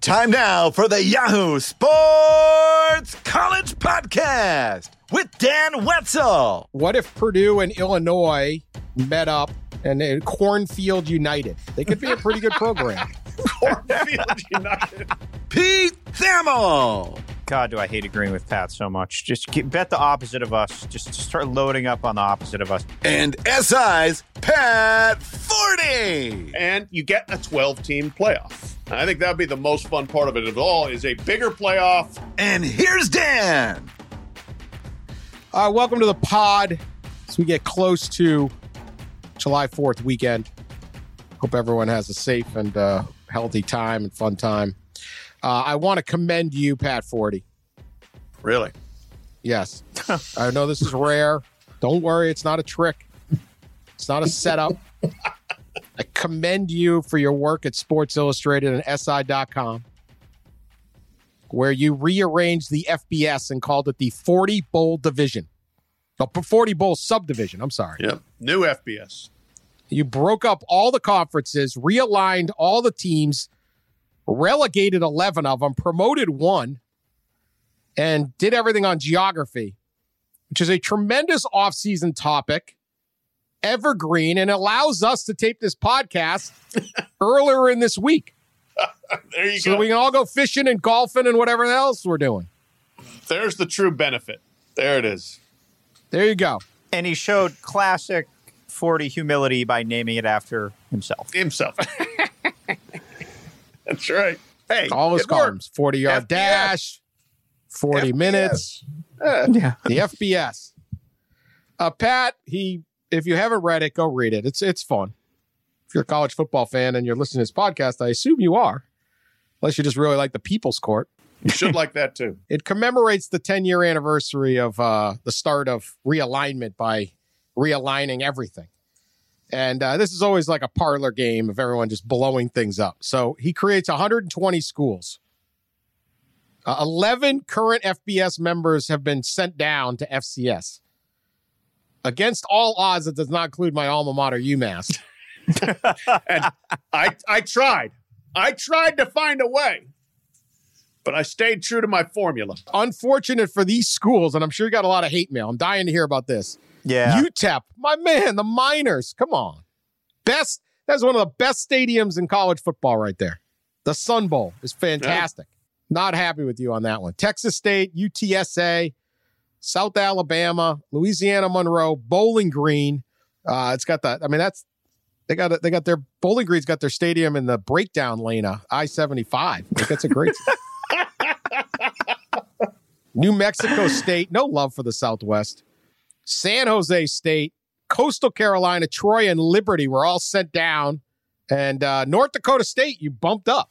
Time now for the Yahoo Sports College Podcast with Dan Wetzel. What if Purdue and Illinois met up and uh, Cornfield United? They could be a pretty good program. Cornfield United. Pete Thamel. God, do I hate agreeing with Pat so much. Just get, bet the opposite of us. Just, just start loading up on the opposite of us. And SI's Pat Forde. And you get a 12 team playoff. I think that'd be the most fun part of it of all is a bigger playoff. And here's Dan. Uh, welcome to the pod as we get close to July 4th weekend. Hope everyone has a safe and uh, healthy time and fun time. Uh, I want to commend you, Pat Forde. Really? Yes. I know this is rare. Don't worry, it's not a trick. It's not a setup. I commend you for your work at Sports Illustrated and SI.com, where you rearranged the FBS and called it the Forde Bowl Division. The Forde Bowl Subdivision. I'm sorry. Yep. New FBS. You broke up all the conferences, realigned all the teams, relegated 11 of them, promoted one, and did everything on geography, which is a tremendous offseason topic, evergreen, and allows us to tape this podcast earlier in this week. there you go. So go. we can all go fishing and golfing and whatever else we're doing. There's the true benefit. There it is. There you go. And he showed classic Forde humility by naming it after himself. Himself. That's right. Hey, All his it worked. columns Forde yard FBS. dash, Forde FBS. minutes. Yeah. the FBS. Uh, Pat, he if you haven't read it, go read it. It's it's fun. If you're a college football fan and you're listening to this podcast, I assume you are, unless you just really like the People's Court. You should like that too. It commemorates the 10 year anniversary of uh, the start of realignment by realigning everything. And uh, this is always like a parlor game of everyone just blowing things up. So he creates 120 schools. Uh, 11 current FBS members have been sent down to FCS. Against all odds, it does not include my alma mater, UMass. and I I tried. I tried to find a way. But I stayed true to my formula. Unfortunate for these schools, and I'm sure you got a lot of hate mail. I'm dying to hear about this. Yeah. UTEP, my man, the Miners. Come on. Best, that's one of the best stadiums in college football right there. The Sun Bowl is fantastic. Not happy with you on that one. Texas State, UTSA, South Alabama, Louisiana Monroe, Bowling Green. Uh, it's got that. I mean, that's they got they got their Bowling Green's got their stadium in the breakdown lane of I seventy five. That's a great. New Mexico State, no love for the Southwest. San Jose State, Coastal Carolina, Troy, and Liberty were all sent down. And uh, North Dakota State, you bumped up.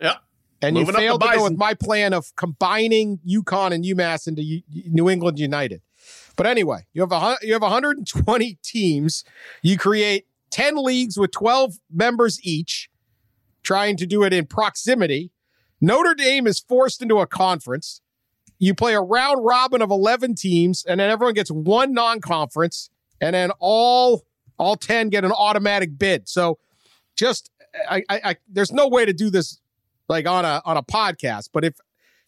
Yeah. And Moving you failed to go with my plan of combining UConn and UMass into U- New England United. But anyway, you have a, you have 120 teams. You create 10 leagues with 12 members each, trying to do it in proximity. Notre Dame is forced into a conference. You play a round robin of 11 teams, and then everyone gets one non-conference, and then all all 10 get an automatic bid. So just I, I, I there's no way to do this like on a on a podcast, but if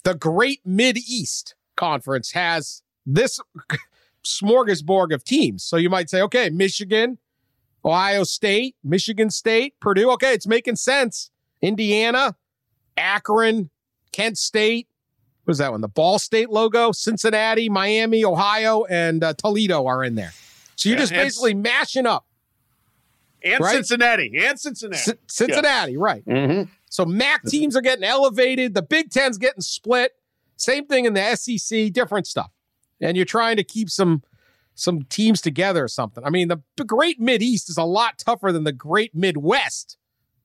the Great Mid East Conference has this smorgasbord of teams, so you might say, okay, Michigan, Ohio State, Michigan State, Purdue. Okay, it's making sense. Indiana, Akron, Kent State. What is that one? The Ball State logo. Cincinnati, Miami, Ohio, and uh, Toledo are in there. So you're Yeah, just and- basically mashing up And Right? Cincinnati. And Cincinnati. C- Cincinnati, right? Mhm. So MAC teams are getting elevated. The Big Ten's getting split. Same thing in the SEC. Different stuff. And you're trying to keep some some teams together or something. I mean, the, the Great Mid East is a lot tougher than the Great Midwest,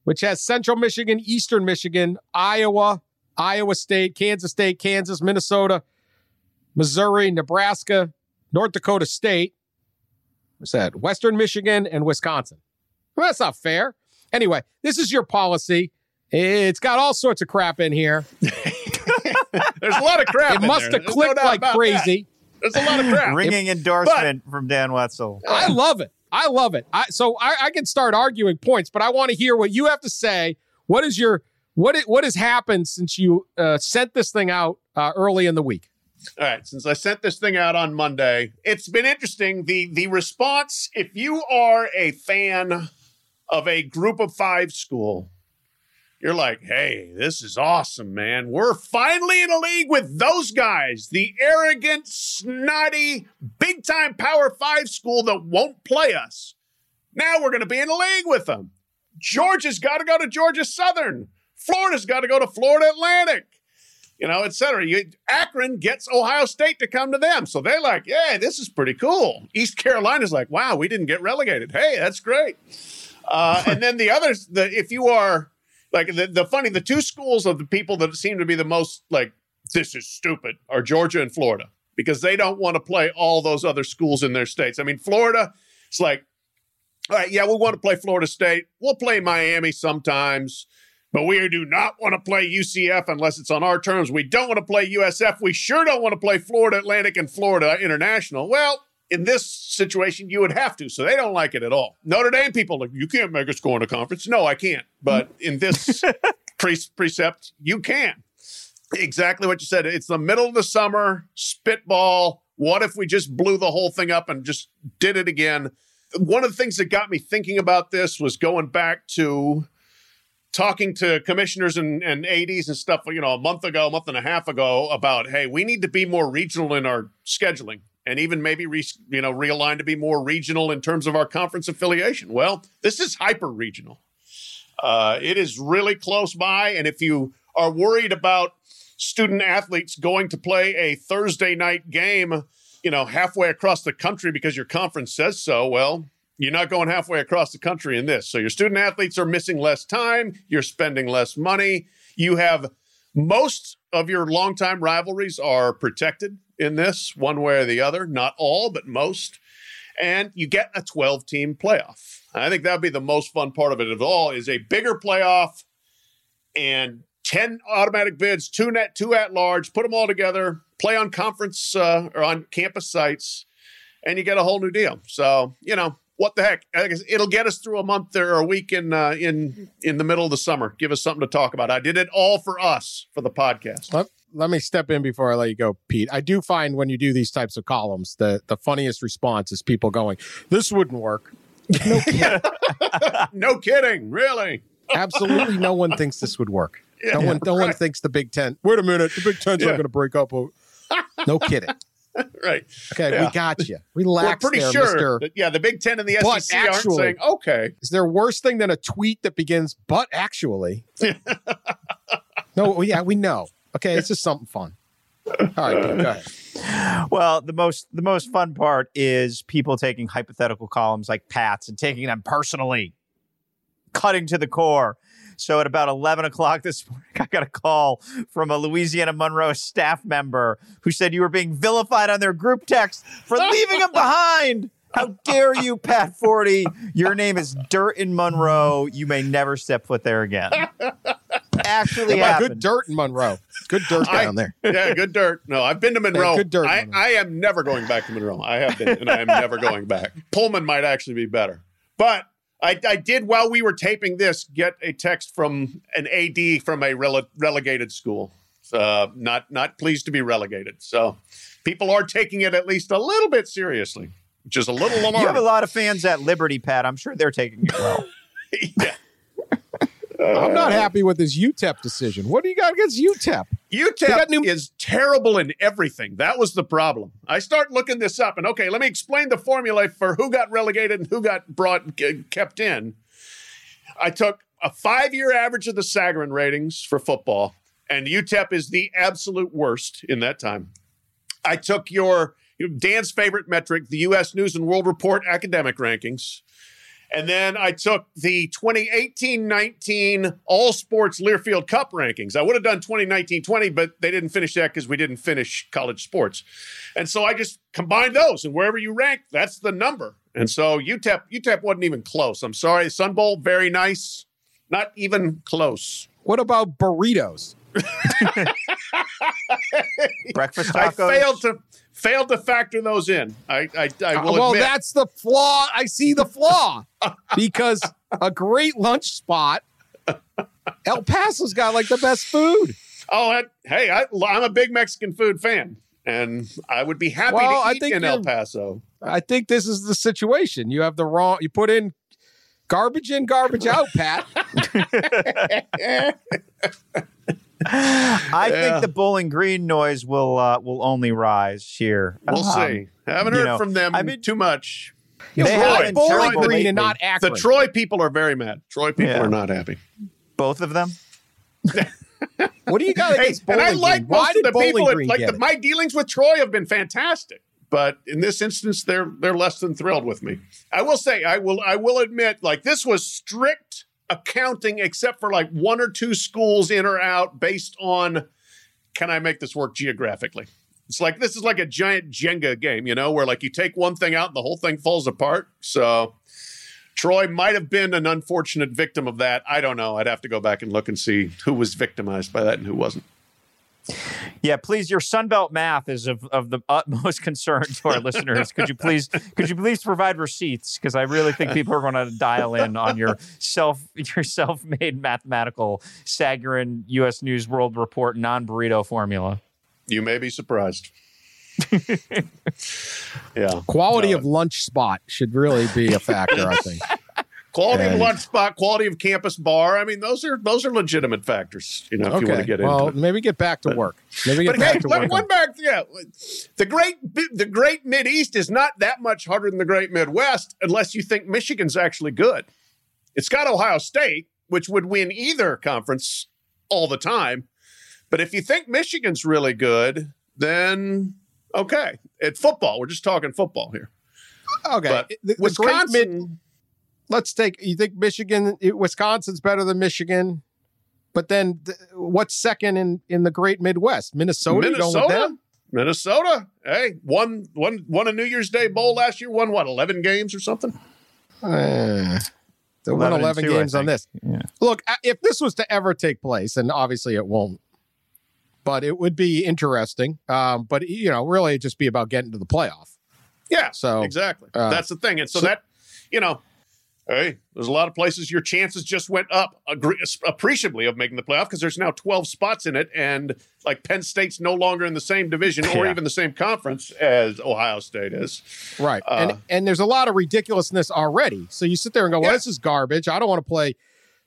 which has Central Michigan, Eastern Michigan, Iowa, Iowa State, Kansas State, Kansas, Minnesota, Missouri, Nebraska, North Dakota State. What's that? Western Michigan and Wisconsin. Well, that's not fair. Anyway, this is your policy. It's got all sorts of crap in here. There's a lot of crap. It must there. have There's no clicked doubt like crazy. that. There's a lot of crap. Ringing endorsement from Dan Wetzel. I love it. I love it. I, so I, I can start arguing points, but I want to hear what you have to say. What is your what? What has happened since you uh, sent this thing out uh, early in the week? All right, since I sent this thing out on Monday, it's been interesting. The the response, if you are a fan of a group of five school, you're like, hey, this is awesome, man. We're finally in a league with those guys, the arrogant, snotty, big time power five school that won't play us. Now we're going to be in a league with them. Georgia's got to go to Georgia Southern. Florida's got to go to Florida Atlantic you know, et cetera. You, Akron gets Ohio State to come to them. So they're like, yeah, this is pretty cool. East Carolina's like, wow, we didn't get relegated. Hey, that's great. Uh, and then the others, the if you are like the, the funny, the two schools of the people that seem to be the most like, this is stupid are Georgia and Florida because they don't want to play all those other schools in their states. I mean, Florida, it's like, all right, yeah, we want to play Florida State. We'll play Miami sometimes. But we do not want to play UCF unless it's on our terms. We don't want to play USF. We sure don't want to play Florida Atlantic and Florida International. Well, in this situation, you would have to. So they don't like it at all. Notre Dame people like, you can't make us go in a conference. No, I can't. But in this pre- precept, you can. Exactly what you said. It's the middle of the summer, spitball. What if we just blew the whole thing up and just did it again? One of the things that got me thinking about this was going back to talking to commissioners and, and ADs and stuff, you know, a month ago, a month and a half ago about, hey, we need to be more regional in our scheduling and even maybe, re, you know, realign to be more regional in terms of our conference affiliation. Well, this is hyper regional. Uh, it is really close by. And if you are worried about student athletes going to play a Thursday night game, you know, halfway across the country because your conference says so, well, you're not going halfway across the country in this. So your student athletes are missing less time, you're spending less money. You have most of your longtime rivalries are protected in this one way or the other, not all, but most. And you get a 12 team playoff. I think that would be the most fun part of it of all is a bigger playoff and 10 automatic bids, two net, two at large, put them all together, play on conference uh, or on campus sites, and you get a whole new deal. So, you know, what the heck? It'll get us through a month or a week in uh, in in the middle of the summer. Give us something to talk about. I did it all for us for the podcast. Let, let me step in before I let you go, Pete. I do find when you do these types of columns, the the funniest response is people going, "This wouldn't work." no kidding, really. Absolutely, no one thinks this would work. no Yeah, one, no one thinks the Big Ten. Wait a minute, the Big Ten's Yeah. not going to break up. No kidding. Right. Okay, Yeah. we got you. We're pretty there, sure Mister. that, yeah, the Big Ten and the But SEC aren't actually- saying, okay. Is there a worse thing than a tweet that begins, but actually? no, yeah, we know. Okay, it's just something fun. All right, go ahead. Well, the most the most fun part is people taking hypothetical columns like Pat's and taking them personally, cutting to the core. So at about eleven o'clock this morning, I got a call from a Louisiana Monroe staff member who said you were being vilified on their group text for leaving him behind. How dare you, Pat Forde? Your name is Dirt in Monroe. You may never step foot there again. Actually, How happened. good dirt in Monroe. Good dirt I- down there. Yeah, good dirt. No, I've been to Monroe. good dirt, I, Monroe. I am never going back to Monroe. I have been, and I am never going back. Pullman might actually be better. But I, I did, while we were taping this, get a text from an AD from a rele- relegated school. Uh, not not pleased to be relegated. So people are taking it at least a little bit seriously, which is a little lamar. You have a lot of fans at Liberty, Pat. I'm sure they're taking it well. yeah. I'm not uh, happy with this UTEP decision. What do you got against UTEP? UTEP new- is terrible in everything. That was the problem. I start looking this up, and okay, let me explain the formula for who got relegated and who got brought uh, kept in. I took a five-year average of the Sagarin ratings for football, and UTEP is the absolute worst in that time. I took your Dan's favorite metric, the U.S. News and World Report academic rankings. And then I took the 2018-19 All Sports Learfield Cup rankings. I would have done 2019-20, but they didn't finish that because we didn't finish college sports. And so I just combined those, and wherever you rank, that's the number. And so UTEP, UTEP wasn't even close. I'm sorry. Sun Bowl, very nice. Not even close. What about burritos? Breakfast tacos. I tacos. failed to failed to factor those in. I I, I will Uh, well, admit. that's the flaw. I see the flaw because a great lunch spot. El Paso's got like the best food. Oh, that, hey, I, I'm a big Mexican food fan, and I would be happy Well, to I eat in El Paso. I think this is the situation. You have the wrong. You put in garbage in, garbage out, Pat. I Yeah. think the Bowling Green noise will uh, will only rise here. We'll Um, see. Haven't heard know, from them I mean- too much. They Troy, haven't Bowling terrible Green and not The Troy people are very mad. Troy people Yeah. are not happy. Both of them. what do you got Hey, against and I like Green? Why most of the Bowling people. Green like the, my dealings with Troy have been fantastic, but in this instance, they're they're less than thrilled with me. I will say, I will I will admit, like this was strict accounting, except for like one or two schools in or out based on can I make this work geographically. It's like this is like a giant Jenga game, you know, where like you take one thing out and the whole thing falls apart. So Troy might have been an unfortunate victim of that. I don't know. I'd have to go back and look and see who was victimized by that and who wasn't. Yeah, please. Your Sunbelt math is of, of the utmost concern to our listeners. Could you please could you please provide receipts? Because I really think people are going to dial in on your self your self made mathematical Sagarin U.S. News World Report non burrito formula. You may be surprised. yeah. Quality No. of lunch spot should really be a factor, I think. Quality of And- lunch spot, quality of campus bar. I mean, those are those are legitimate factors, you know, if you want to get well, into it. maybe get back to work. Maybe get back hey, to one, work. one back, yeah. The great the great Mid East is not that much harder than the great Midwest unless you think Michigan's actually good. It's got Ohio State, which would win either conference all the time. But if you think Michigan's really good, then okay. At football, we're just talking football here. okay, But the- the Wisconsin, mid- let's take. You think Michigan, Wisconsin's better than Michigan, but then th- what's second in in the Great Midwest? Minnesota. You Minnesota, them? Minnesota. Hey, won won won a New Year's Day bowl last year. Won what, eleven games or something? Eh, they won 11 and 11 two, games on this. Yeah. Look, uh, if this was to ever take place, and obviously it won't, but it would be interesting. Um, but you know, really, it'd just be about getting to the playoff. Yeah, So, exactly. uh, That's the thing. And so, so- that, you know, hey, there's a lot of places your chances just went up agree- appreciabably of making the playoff because there's now 12 spots in it. And like Penn State's no longer in the same division or Yeah. even the same conference as Ohio State is. Right. Uh, and and there's a lot of ridiculousness already. So you sit there and go, well, Yeah. this is garbage. I don't want to play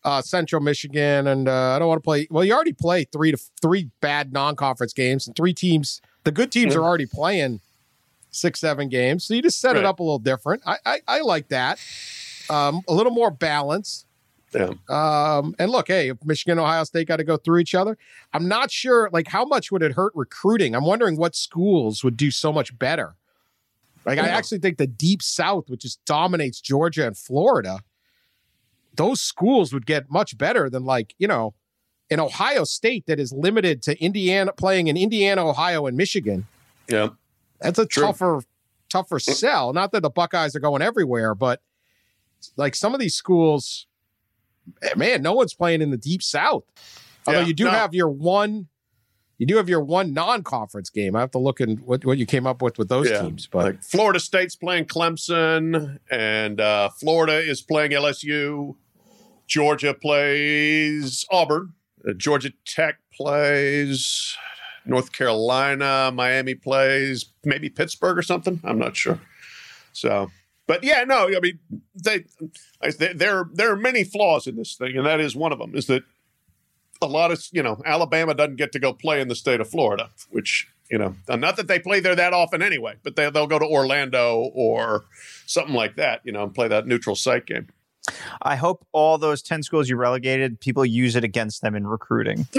uh, Central Michigan, and uh, I don't want to play. Well, you already play three to three bad non-conference games, and three teams. The good teams Yeah. are already playing six, seven games. So you just set Right. it up a little different. I I, I like that. Um, a little more balance. Yeah. Um, and look, hey, if Michigan Ohio State got to go through each other, I'm not sure. Like, how much would it hurt recruiting? I'm wondering what schools would do so much better. Like, I actually think the Deep South, which just dominates Georgia and Florida, those schools would get much better than like you know, an Ohio State that is limited to Indiana playing in Indiana, Ohio, and Michigan. Yeah. That's a True. tougher, tougher sell. Not that the Buckeyes are going everywhere, but like some of these schools, eh, man, no one's playing in the deep south. Although Yeah, you do no. have your one, you do have your one non-conference game. I have to look in what, what you came up with with those Yeah. teams, but Like Florida State's playing Clemson, and uh, Florida is playing LSU. Georgia plays Auburn. Uh, Georgia Tech plays North Carolina. Miami plays maybe Pittsburgh or something. I'm not sure. So But yeah, no, I mean, they, I, there there are many flaws in this thing, and that is one of them. Is that a lot of you know Alabama doesn't get to go play in the state of Florida, which you know not that they play there that often anyway, but they they'll go to Orlando or something like that, you know, and play that neutral site game. I hope all those 10 schools you relegated, people use it against them in recruiting.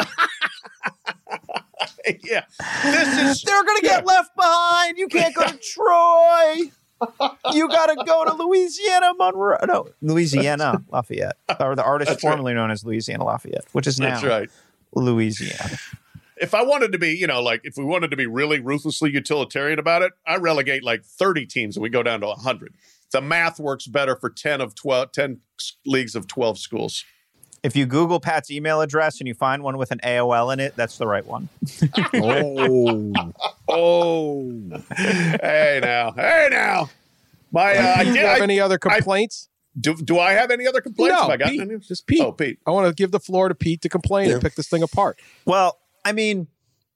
yeah, this is They're going to get left behind. You can't go to Troy. You got to go to Louisiana Monroe. No, Louisiana Lafayette, or the artist That's right. formerly known as Louisiana Lafayette, which is now that's right. Louisiana. If I wanted to be, you know, like if we wanted to be really ruthlessly utilitarian about it, I relegate like 30 teams and we go down to 100. The math works better for 10 of 12, 10 leagues of 12 schools. If you Google Pat's email address and you find one with an AOL in it, that's the right one. Oh, oh. hey now, hey now. My, uh, I Do you did, have I- any other complaints? do, do I have any other complaints? no, Have I gotten Pete, any? just Pete. Oh, Pete. I want to give the floor to Pete to complain Yeah. and pick this thing apart. Well, I mean,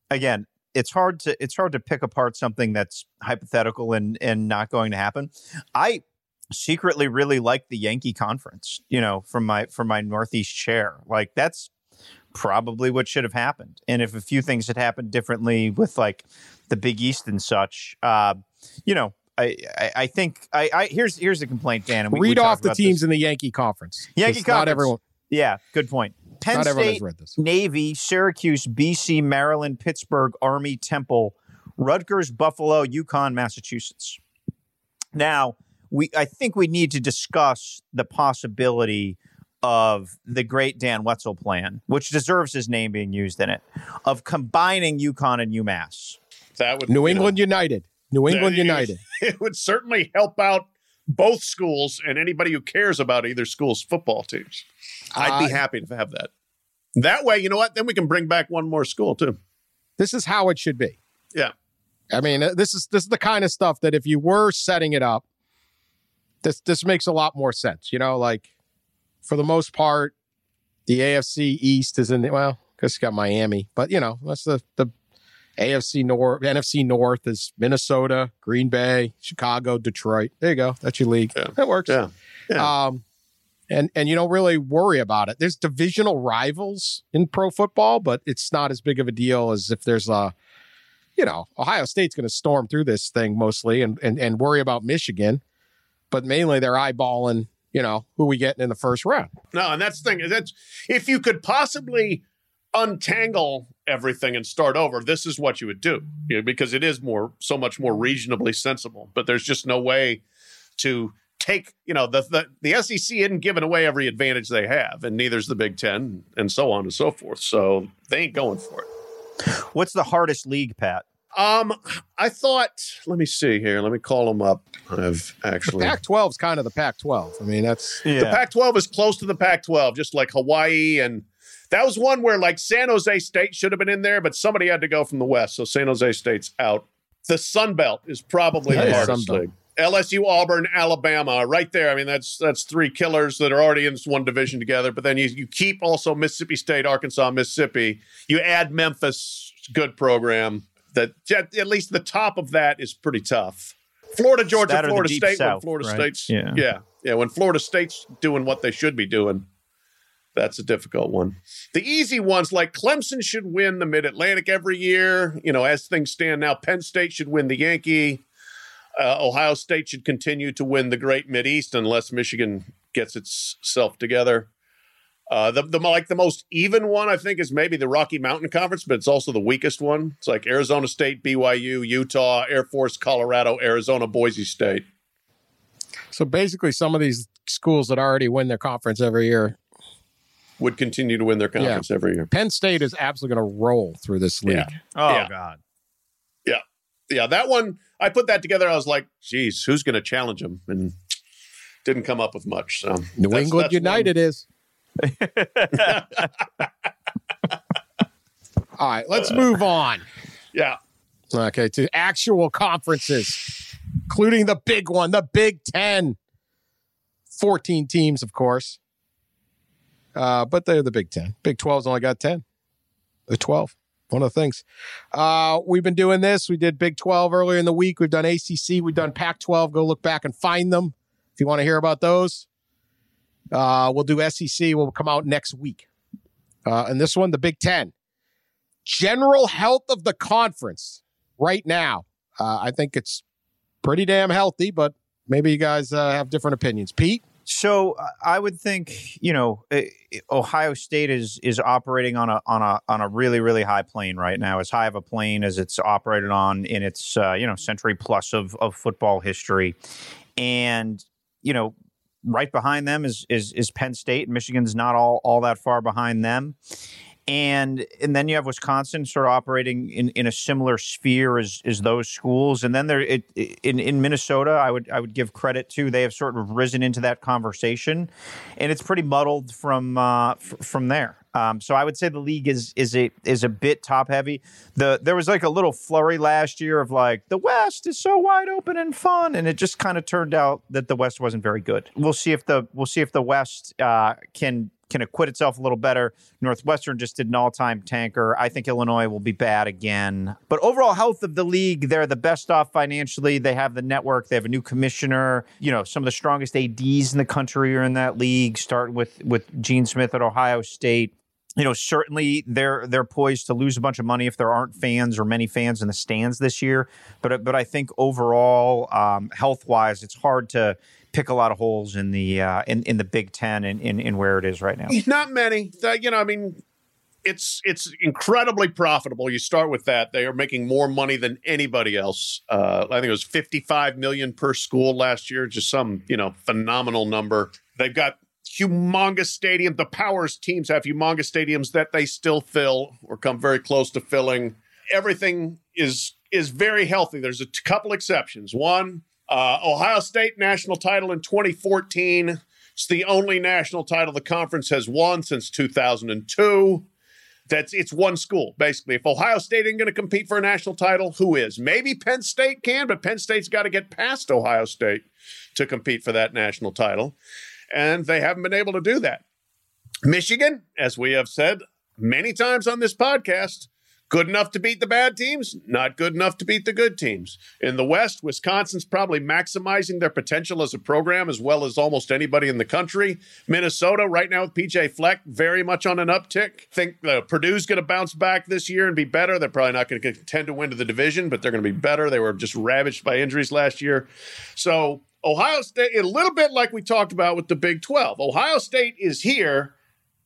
again, it's hard to it's hard to pick apart something that's hypothetical and and not going to happen. I secretly really like the Yankee conference, you know, from my from my Northeast chair. Like that's probably what should have happened. And if a few things had happened differently with like the Big East and such, uh, you know, I, I, I think I, I here's here's the complaint, Dan. And we, we Read talked off the teams this. in the Yankee conference. Yankee 'Cause Not everyone. Yeah, good point. Penn not State, read this. Navy, Syracuse, BC, Maryland, Pittsburgh, Army, Temple, Rutgers, Buffalo, UConn, Massachusetts. Now, we I think we need to discuss the possibility of the great Dan Wetzel plan, which deserves his name being used in it, of combining UConn and UMass. That would New you know, England United. New England Yeah, you- United. it would certainly help out both schools and anybody who cares about either school's football teams. I'd be Uh, happy to have that. That way, you know what? Then we can bring back one more school too. This is how it should be. Yeah. I mean, uh, this is this is the kind of stuff that if you were setting it up, this this makes a lot more sense. You know, like for the most part, the AFC East is in the well, because you got Miami, but you know, that's the the AFC North, NFC North is Minnesota, Green Bay, Chicago, Detroit. There you go. That's your league. Yeah. That works. Yeah. Yeah. Um, and and you don't really worry about it. There's divisional rivals in pro football, but it's not as big of a deal as if there's a, you know, Ohio State's going to storm through this thing mostly and and and worry about Michigan, but mainly they're eyeballing, you know, who we getting in the first round. No, and that's the thing. Is that's if you could possibly untangle everything and start over, this is what you would do. You know, because it is more so much more reasonably sensible. But there's just no way to take, you know, the the, the SEC isn't giving away every advantage they have, and neither's the Big Ten, and so on and so forth. So they ain't going for it. What's the hardest league, Pat? Um, I thought. Let me see here. Let me call them up. I've The actually. Pac-12 is kind of the Pac-12. I mean, that's The Pac-12 is close to the Pac-12, just like Hawaii, and that was one where like San Jose State should have been in there, but somebody had to go from the West, so San Jose State's out. The Sun Belt is probably Yeah, the yeah, hardest Sun Belt. league. LSU, Auburn, Alabama, right there. I mean, that's that's three killers that are already in this one division together. But then you you keep also Mississippi State, Arkansas, Mississippi. You add Memphis, good program. That at least the top of that is pretty tough. Florida, Georgia, That Florida Deep State. when Florida right? State's Yeah. yeah, yeah. When Florida State's doing what they should be doing, that's a difficult one. The easy ones like Clemson should win the Mid Atlantic every year. You know, as things stand now, Penn State should win the Yankee. Uh, Ohio State should continue to win the Great Mid East unless Michigan gets itself together. Uh, the, the like the most even one I think is maybe the Rocky Mountain Conference, but it's also the weakest one. It's like Arizona State, BYU, Utah, Air Force, Colorado, Arizona, Boise State. so basically some of these schools that already win their conference every year. Would continue to win their conference every year. Penn State is absolutely going to roll through this league. Yeah. Oh Yeah. God. yeah, yeah. that one I put that together. I was like, geez, who's going to challenge them? And didn't come up with much. So New that's- England that's United is. All right, let's move on. Yeah, Okay, to actual conferences, including the big one, the Big Ten. 14 teams, of course. Uh, but they're the Big Ten. Big 12's only got 10. The 12. One of the things. Uh, we've been doing this. We did Big 12 earlier in the week. We've done ACC. We've done Pac 12. Go look back and find them. If you want to hear about those, uh, we'll do SEC. Will come out next week. Uh, and this one, the Big Ten. General health of the conference right now. Uh, I think it's pretty damn healthy, but maybe you guys uh, have different opinions. Pete? So I would think, you know, eh, Ohio State is is operating on a on a on a really really high plane right now, as high of a plane as it's operated on in its uh, you know century plus of of football history, and you know, right behind them is is is Penn State. Michigan's not all all that far behind them and and then you have Wisconsin sort of operating in, in a similar sphere as, as those schools, and then there it, in in Minnesota, I would I would give credit to they have sort of risen into that conversation, and it's pretty muddled from uh, f- from there. Um, so I would say the league is is a is a bit top heavy. The there was like a little flurry last year of like the West is so wide open and fun, and it just kind of turned out that the West wasn't very good. We'll see if the we'll see if the West uh, can can acquit itself a little better. Northwestern just did an all time tanker. I think Illinois will be bad again. But overall health of the league, they're the best off financially. They have the network, they have a new commissioner. You know, some of the strongest ADs in the country are in that league, starting with, with Gene Smith at Ohio State you know, certainly they're they're poised to lose a bunch of money if there aren't fans or many fans in the stands this year. But but I think overall, um, health wise, it's hard to pick a lot of holes in the uh, in in the Big Ten and in, in where it is right now. Not many. Uh, you know, I mean, it's it's incredibly profitable. You start with that; they are making more money than anybody else. Uh, I think it was fifty five million per school last year, just some you know phenomenal number. They've got humongous stadium. The Powers teams have humongous stadiums that they still fill or come very close to filling. Everything is is very healthy. There's a t- couple exceptions. One, uh, Ohio State national title in 2014. It's the only national title the conference has won since 2002. That's it's one school basically. If Ohio State isn't going to compete for a national title, who is? Maybe Penn State can, but Penn State's got to get past Ohio State to compete for that national title and they haven't been able to do that. Michigan, as we have said many times on this podcast, good enough to beat the bad teams, not good enough to beat the good teams. In the West, Wisconsin's probably maximizing their potential as a program as well as almost anybody in the country. Minnesota, right now with PJ Fleck, very much on an uptick. Think uh, Purdue's going to bounce back this year and be better. They're probably not going to contend to win to the division, but they're going to be better. They were just ravaged by injuries last year. So Ohio State, a little bit like we talked about with the Big 12. Ohio State is here.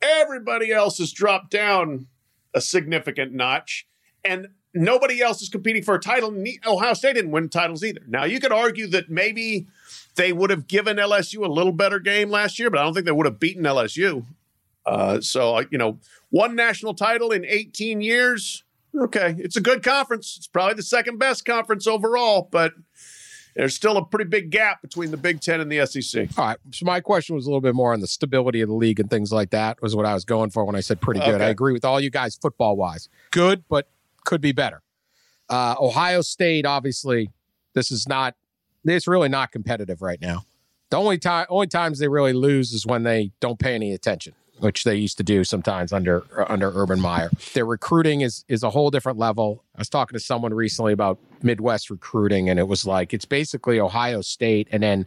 Everybody else has dropped down a significant notch, and nobody else is competing for a title. Ohio State didn't win titles either. Now, you could argue that maybe they would have given LSU a little better game last year, but I don't think they would have beaten LSU. Uh, so, you know, one national title in 18 years. Okay, it's a good conference. It's probably the second best conference overall, but there's still a pretty big gap between the Big Ten and the SEC. All right. So my question was a little bit more on the stability of the league and things like that. Was what I was going for when I said pretty good. Okay. I agree with all you guys football wise. Good, but could be better. Uh, Ohio State, obviously, this is not. It's really not competitive right now. The only time, only times they really lose is when they don't pay any attention which they used to do sometimes under uh, under Urban Meyer. Their recruiting is is a whole different level. I was talking to someone recently about Midwest recruiting, and it was like it's basically Ohio State, and then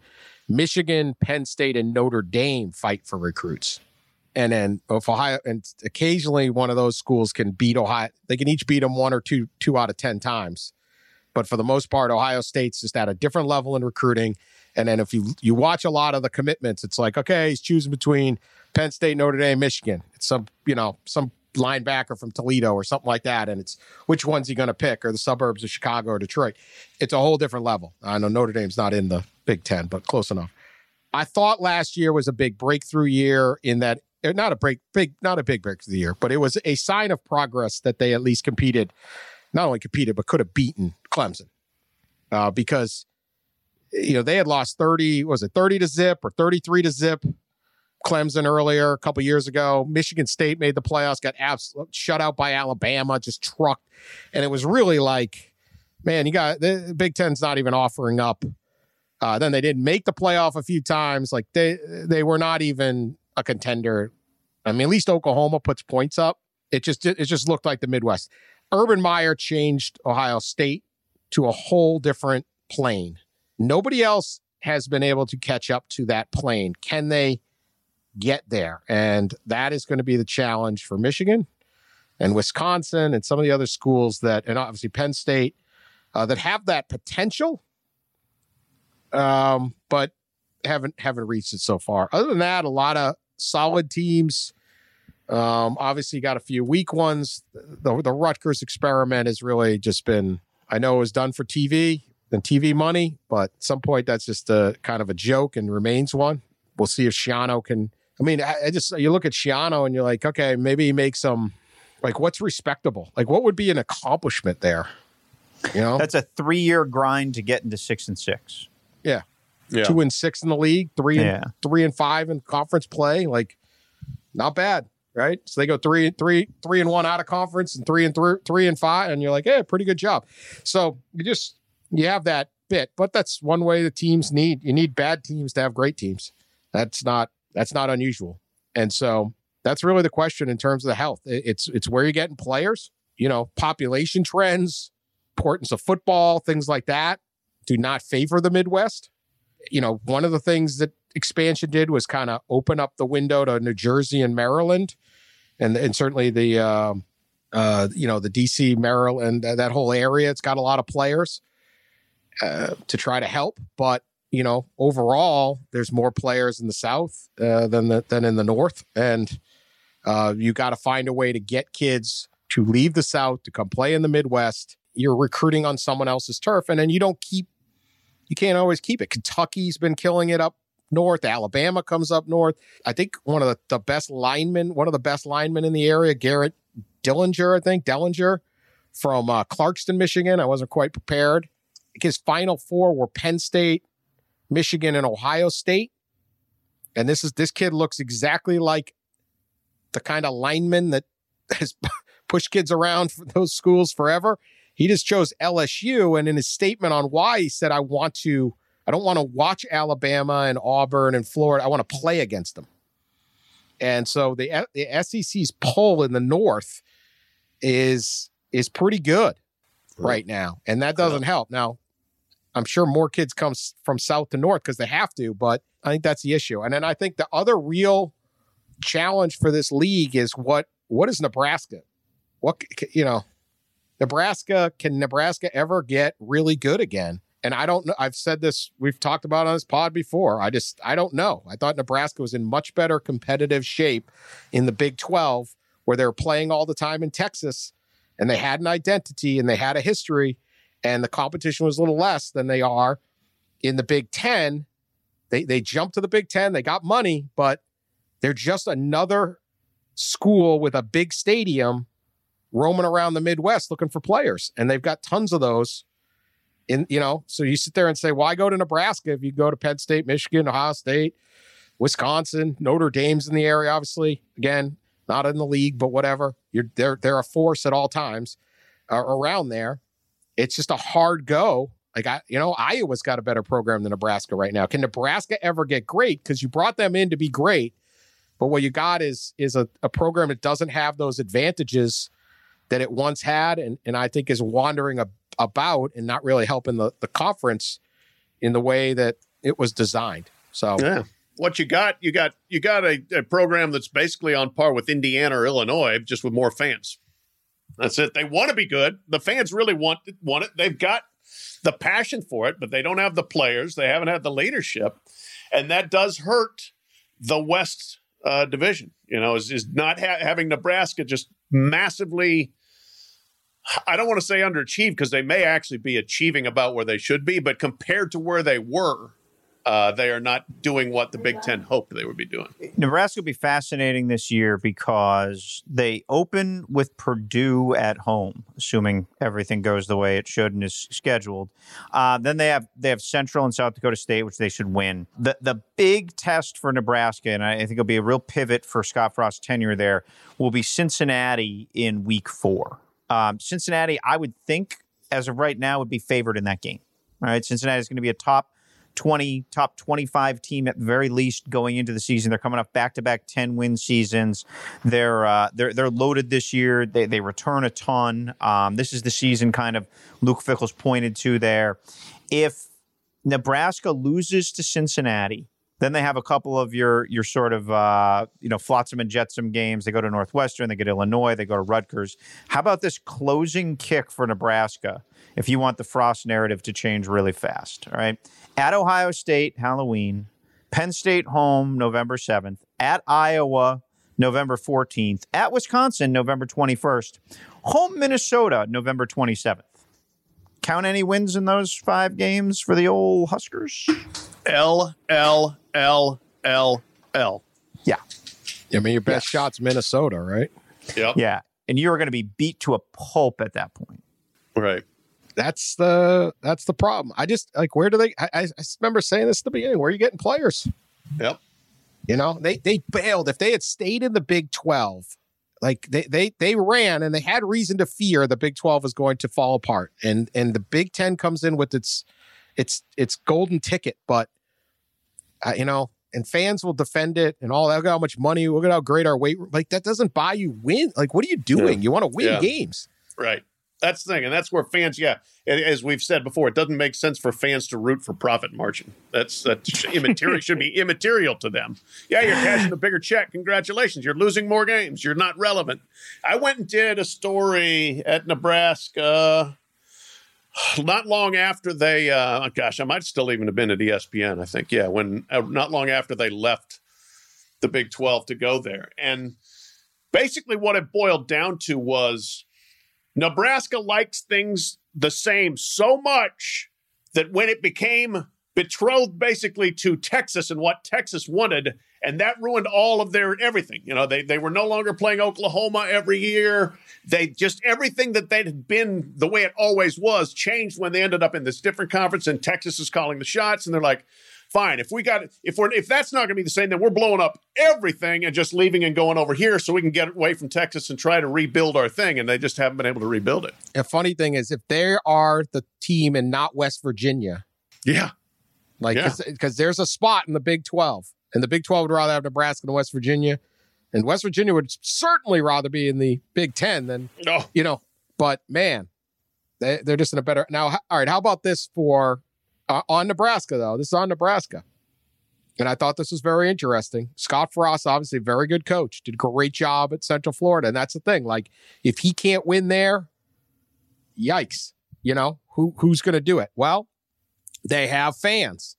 Michigan, Penn State, and Notre Dame fight for recruits. And then if Ohio, and occasionally one of those schools can beat Ohio, they can each beat them one or two two out of ten times. But for the most part, Ohio State's just at a different level in recruiting. And then if you you watch a lot of the commitments, it's like okay, he's choosing between Penn State, Notre Dame, Michigan. It's some, you know, some linebacker from Toledo or something like that. And it's which one's he going to pick or the suburbs of Chicago or Detroit. It's a whole different level. I know Notre Dame's not in the Big Ten, but close enough. I thought last year was a big breakthrough year in that eh, not a break big not a big breakthrough year, but it was a sign of progress that they at least competed, not only competed but could have beaten Clemson, uh, because you know they had lost thirty was it thirty to zip or thirty three to zip Clemson earlier a couple years ago. Michigan State made the playoffs, got absolutely shut out by Alabama, just trucked. And it was really like, man, you got the Big Ten's not even offering up. Uh, then they didn't make the playoff a few times. Like they they were not even a contender. I mean, at least Oklahoma puts points up. It just it just looked like the Midwest. Urban Meyer changed Ohio State to a whole different plane. Nobody else has been able to catch up to that plane. Can they get there? And that is going to be the challenge for Michigan and Wisconsin and some of the other schools that, and obviously Penn State, uh, that have that potential, um, but haven't haven't reached it so far. Other than that, a lot of solid teams. Um, obviously, got a few weak ones. The, the Rutgers experiment has really just been. I know it was done for TV and TV money, but at some point that's just a kind of a joke and remains one. We'll see if Schiano can. I mean, I, I just you look at Schiano and you're like, okay, maybe he makes some. Like, what's respectable? Like, what would be an accomplishment there? You know, That's a three year grind to get into six and six. yeah, Yeah. two and six in the league, three Yeah. and three and five in conference play. Like, not bad, right? So they go three, three, three and one out of conference, and three and three, three and five, and you're like, hey, pretty good job. So you just you have that bit, but that's one way the teams need. You need bad teams to have great teams. That's not that's not unusual, and so that's really the question in terms of the health. It's it's where you're getting players. You know, population trends, importance of football, things like that, do not favor the Midwest you know, one of the things that expansion did was kind of open up the window to New Jersey and Maryland, and and certainly the um uh, you know the DC, Maryland, uh, that whole area. It's got a lot of players uh, to try to help, but you know, overall, there's more players in the South uh, than the, than in the North, and uh, you got to find a way to get kids to leave the South to come play in the Midwest. You're recruiting on someone else's turf, and then you don't keep you can't always keep it. Kentucky's been killing it up north. Alabama comes up north. I think one of the, the best linemen, one of the best linemen in the area, Garrett Dellinger, I think, Dellinger from uh, Clarkston, Michigan. I wasn't quite prepared. His final four were Penn State, Michigan, and Ohio State. And this is this kid looks exactly like the kind of lineman that has pushed kids around for those schools forever. He just chose LSU. And in his statement on why, he said, I want to, I don't want to watch Alabama and Auburn and Florida. I want to play against them. And so the, the SEC's pull in the North is is pretty good right now. And that doesn't help. Now, I'm sure more kids come from south to north because they have to, but I think that's the issue. And then I think the other real challenge for this league is what what is Nebraska? What you know, Nebraska can Nebraska ever get really good again? And I don't know. I've said this. We've talked about on this pod before. I just I don't know. I thought Nebraska was in much better competitive shape in the Big Twelve, where they're playing all the time in Texas, and they had an identity and they had a history, and the competition was a little less than they are in the Big Ten. They they jumped to the Big Ten. They got money, but they're just another school with a big stadium roaming around the Midwest looking for players, and they've got tons of those. In you know, so you sit there and say, "Why go to Nebraska if you go to Penn State, Michigan, Ohio State, Wisconsin, Notre Dame's in the area? Obviously, again, not in the league, but whatever. You're they're they're a force at all times uh, around there. It's just a hard go. Like I, you know, Iowa's got a better program than Nebraska right now. Can Nebraska ever get great? Because you brought them in to be great, but what you got is is a, a program that doesn't have those advantages that it once had, and and I think is wandering a, about and not really helping the the conference in the way that it was designed. So Yeah. What you got, you got, you got a, a program that's basically on par with Indiana or Illinois, just with more fans. That's it. They want to be good. The fans really want want it. They've got the passion for it, but they don't have the players. They haven't had the leadership, and that does hurt the West uh, division. You know, is is not ha- having Nebraska just massively. I don't want to say underachieved because they may actually be achieving about where they should be, but compared to where they were, uh, they are not doing what the Big Ten hoped they would be doing. Nebraska will be fascinating this year because they open with Purdue at home, assuming everything goes the way it should and is scheduled. Uh, then they have they have Central and South Dakota State, which they should win. The the big test for Nebraska, and I think it'll be a real pivot for Scott Frost's tenure there, will be Cincinnati in Week Four. Um, Cincinnati, I would think, as of right now, would be favored in that game. All right, Cincinnati is going to be a top 20, top 25 team at the very least going into the season. They're coming off back-to-back 10 win seasons. They're uh, they're they're loaded this year. They they return a ton. Um, this is the season kind of Luke Fickell's pointed to there. If Nebraska loses to Cincinnati. Then they have a couple of your your sort of uh, you know flotsam and jetsam games. They go to Northwestern, they get Illinois, they go to Rutgers. How about this closing kick for Nebraska? If you want the Frost narrative to change really fast, all right. At Ohio State, Halloween. Penn State home, November seventh. At Iowa, November fourteenth. At Wisconsin, November twenty first. Home Minnesota, November twenty seventh. Count any wins in those five games for the old Huskers? L L L L L. Yeah. I mean, your best shot's Minnesota, right? Yep. Yeah. And you are going to be beat to a pulp at that point. Right. That's the that's the problem. I just like where do they? I, I I remember saying this at the beginning. Where are you getting players? Yep. You know, they they bailed. If they had stayed in the Big Twelve, like they they they ran and they had reason to fear the Big Twelve was going to fall apart. And and the Big Ten comes in with its its its golden ticket, but uh, you know, and fans will defend it and all that. Look at how much money. Look at how great our weight. Like that doesn't buy you win. Like what are you doing? Yeah. You want to win Yeah. games. Right. That's the thing. And that's where fans, yeah, as we've said before, it doesn't make sense for fans to root for profit margin. That's that's immaterial should be immaterial to them. Yeah, you're cashing a bigger check. Congratulations. You're losing more games. You're not relevant. I went and did a story at Nebraska not long after they uh gosh, I might still even have been at ESPN, I think. Yeah, when uh, not long after they left the Big 12 to go there. And basically what it boiled down to was Nebraska likes things the same so much that when it became betrothed basically to Texas and what Texas wanted, and that ruined all of their everything. You know, they they were no longer playing Oklahoma every year. They just everything that they had been the way it always was changed when they ended up in this different conference and Texas is calling the shots and they're like, fine, if we got if we're if that's not gonna be the same, then we're blowing up everything and just leaving and going over here so we can get away from Texas and try to rebuild our thing. And they just haven't been able to rebuild it. A funny thing is, if they are the team and not West Virginia, Yeah. like Yeah. because there's a spot in the Big Twelve, and the Big Twelve would rather have Nebraska than West Virginia, and West Virginia would certainly rather be in the Big Ten than No. you know. But man, they, they're just in a better now. All right, how about this for uh, on Nebraska though? This is on Nebraska, and I thought this was very interesting. Scott Frost, obviously a very good coach, did a great job at Central Florida, and that's the thing. Like, if he can't win there, yikes! You know who who's going to do it? Well, they have fans.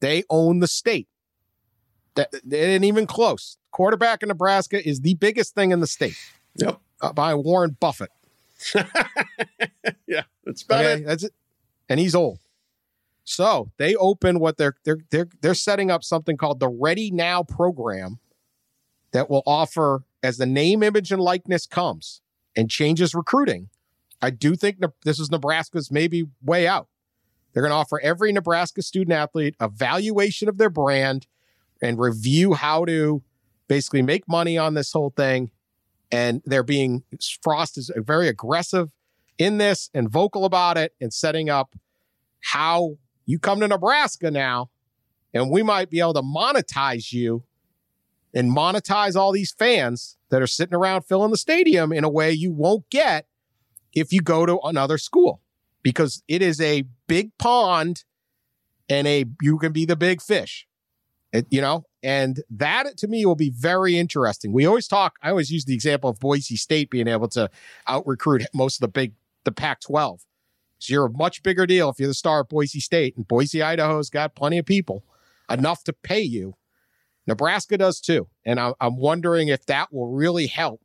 They own the state. That they ain't even close. Quarterback in Nebraska is the biggest thing in the state Yep. uh, by Warren Buffett. Yeah. That's about Okay, it. that's it. And he's old. So they open what they're they're they're they're setting up something called the Ready Now program that will offer as the name, image, and likeness comes and changes recruiting. I do think this is Nebraska's maybe way out. They're going to offer every Nebraska student athlete a valuation of their brand and review how to basically make money on this whole thing. And they're being Frost is very aggressive in this and vocal about it and setting up how you come to Nebraska now and we might be able to monetize you and monetize all these fans that are sitting around filling the stadium in a way you won't get if you go to another school because it is a big pond and a you can be the big fish it, you know and that to me will be very interesting. We always talk i always use the example of boise state being able to out recruit most of the big the pac 12 so you're a much bigger deal if you're the star at boise state and boise idaho's got plenty of people enough to pay you. Nebraska does too and I, i'm wondering if that will really help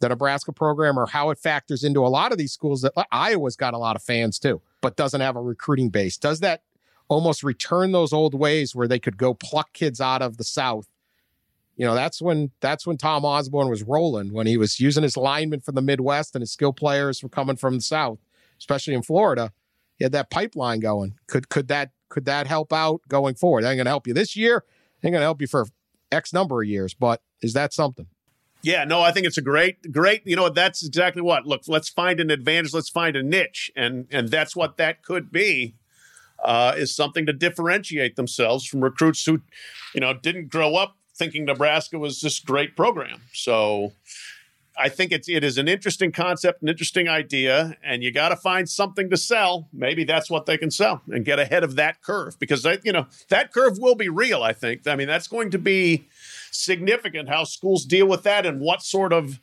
the nebraska program or how it factors into a lot of these schools that uh, iowa's got a lot of fans too but doesn't have a recruiting base. Does that almost return those old ways where they could go pluck kids out of the South. You know, that's when that's when Tom Osborne was rolling when he was using his linemen from the Midwest and his skill players were coming from the South, especially in Florida. He had that pipeline going. Could could that could that help out going forward? That ain't gonna help you this year. Ain't gonna help you for X number of years, but is that something? Yeah, no, I think it's a great, great. You know, that's exactly what. Look, let's find an advantage. Let's find a niche, and and that's what that could be. Uh, is something to differentiate themselves from recruits who, you know, didn't grow up thinking Nebraska was this great program. So, I think it's it is an interesting concept, an interesting idea, and you got to find something to sell. Maybe that's what they can sell and get ahead of that curve because that you know that curve will be real. I think. I mean, that's going to be significant how schools deal with that and what sort of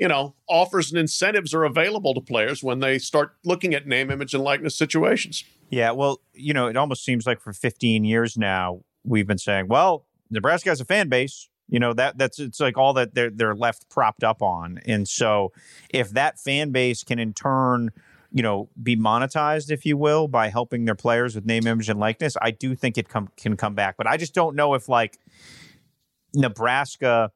you know offers and incentives are available to players when they start looking at name, image, and likeness situations. Yeah, well, you know, it almost seems like for 15 years now we've been saying, well, Nebraska has a fan base. You know that that's it's like all that they're they're left propped up on, and so if that fan base can in turn, you know, be monetized, if you will, by helping their players with name, image, and likeness, I do think it come can come back. But I just don't know if like Nebraska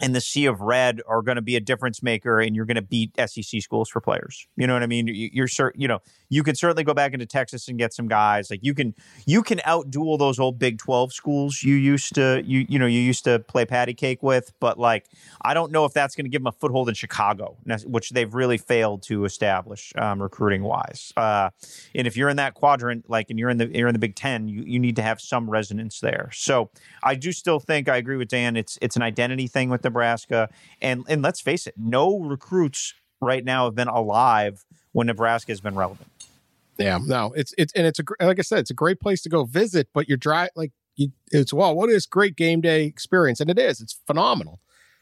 and the sea of red are going to be a difference maker and you're going to beat SEC schools for players. You know what I mean? You're certain, you know, you can certainly go back into Texas and get some guys. Like you can you can outduel those old Big 12 schools you used to you you know, you used to play patty cake with, but like I don't know if that's going to give them a foothold in Chicago, which they've really failed to establish um, recruiting wise. Uh, and if you're in that quadrant like and you're in the you're in the Big 10, you you need to have some resonance there. So, I do still think I agree with Dan. It's it's an identity thing with Nebraska. And and let's face it, no recruits right now have been alive when Nebraska has been relevant. Yeah, no, it's it's and it's a like I said, it's a great place to go visit, but you're dry like you, it's well, what is great game day experience, and it is, it's phenomenal.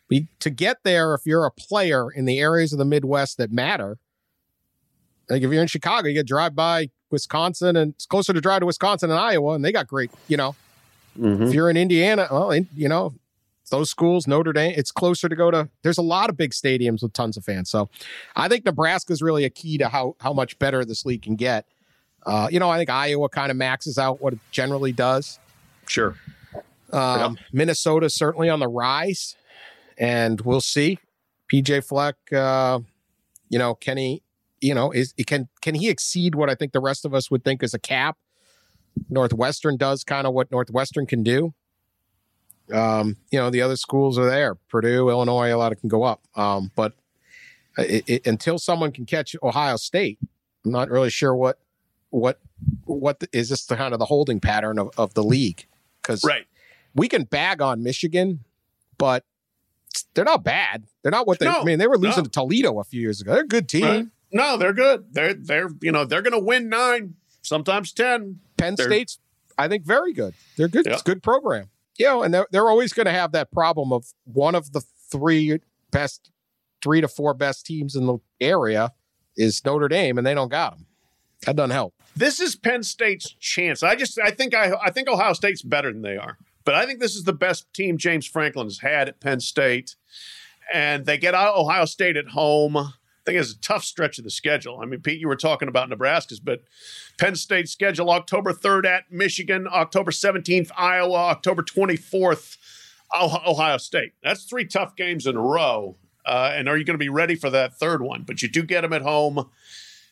But to get there, if you're a player in the areas of the Midwest that matter, like if you're in Chicago, you get drive by Wisconsin, and it's closer to drive to Wisconsin and Iowa, and they got great, you know. Mm-hmm. If you're in Indiana, well, in, you know, those schools, Notre Dame, it's closer to go to. There's a lot of big stadiums with tons of fans. So I think Nebraska is really a key to how how much better this league can get. Uh, you know, I think Iowa kind of maxes out what it generally does. Sure. Um, yep. Minnesota certainly on the rise, and we'll see. PJ Fleck, uh, you know, can he, you know, is can can he exceed what I think the rest of us would think is a cap? Northwestern does kind of what Northwestern can do. Um, you know, the other schools are there. Purdue, Illinois, a lot of can go up. Um, but it, it, until someone can catch Ohio State, I'm not really sure what what what the, is this the kind of the holding pattern of, of the league because right. we can bag on Michigan, but they're not bad. They're not what they. No, I mean, they were losing no. to Toledo a few years ago. They're a good team. Right. No, they're good. They're they're you know they're going to win nine, sometimes ten. Penn they're, State's, I think, very good. They're good. Yeah. It's a good program you know, and they're, they're always going to have that problem of one of the three best, three to four best teams in the area is Notre Dame, and they don't got them. That doesn't help. This is Penn State's chance. I just, I think, I, I think Ohio State's better than they are, but I think this is the best team James Franklin has had at Penn State, and they get out Ohio State at home think it's a tough stretch of the schedule. I mean, Pete, you were talking about Nebraska's, but Penn State schedule October 3rd at Michigan, October 17th, Iowa, October 24th, Ohio State. That's three tough games in a row. Uh, and are you going to be ready for that third one? But you do get them at home.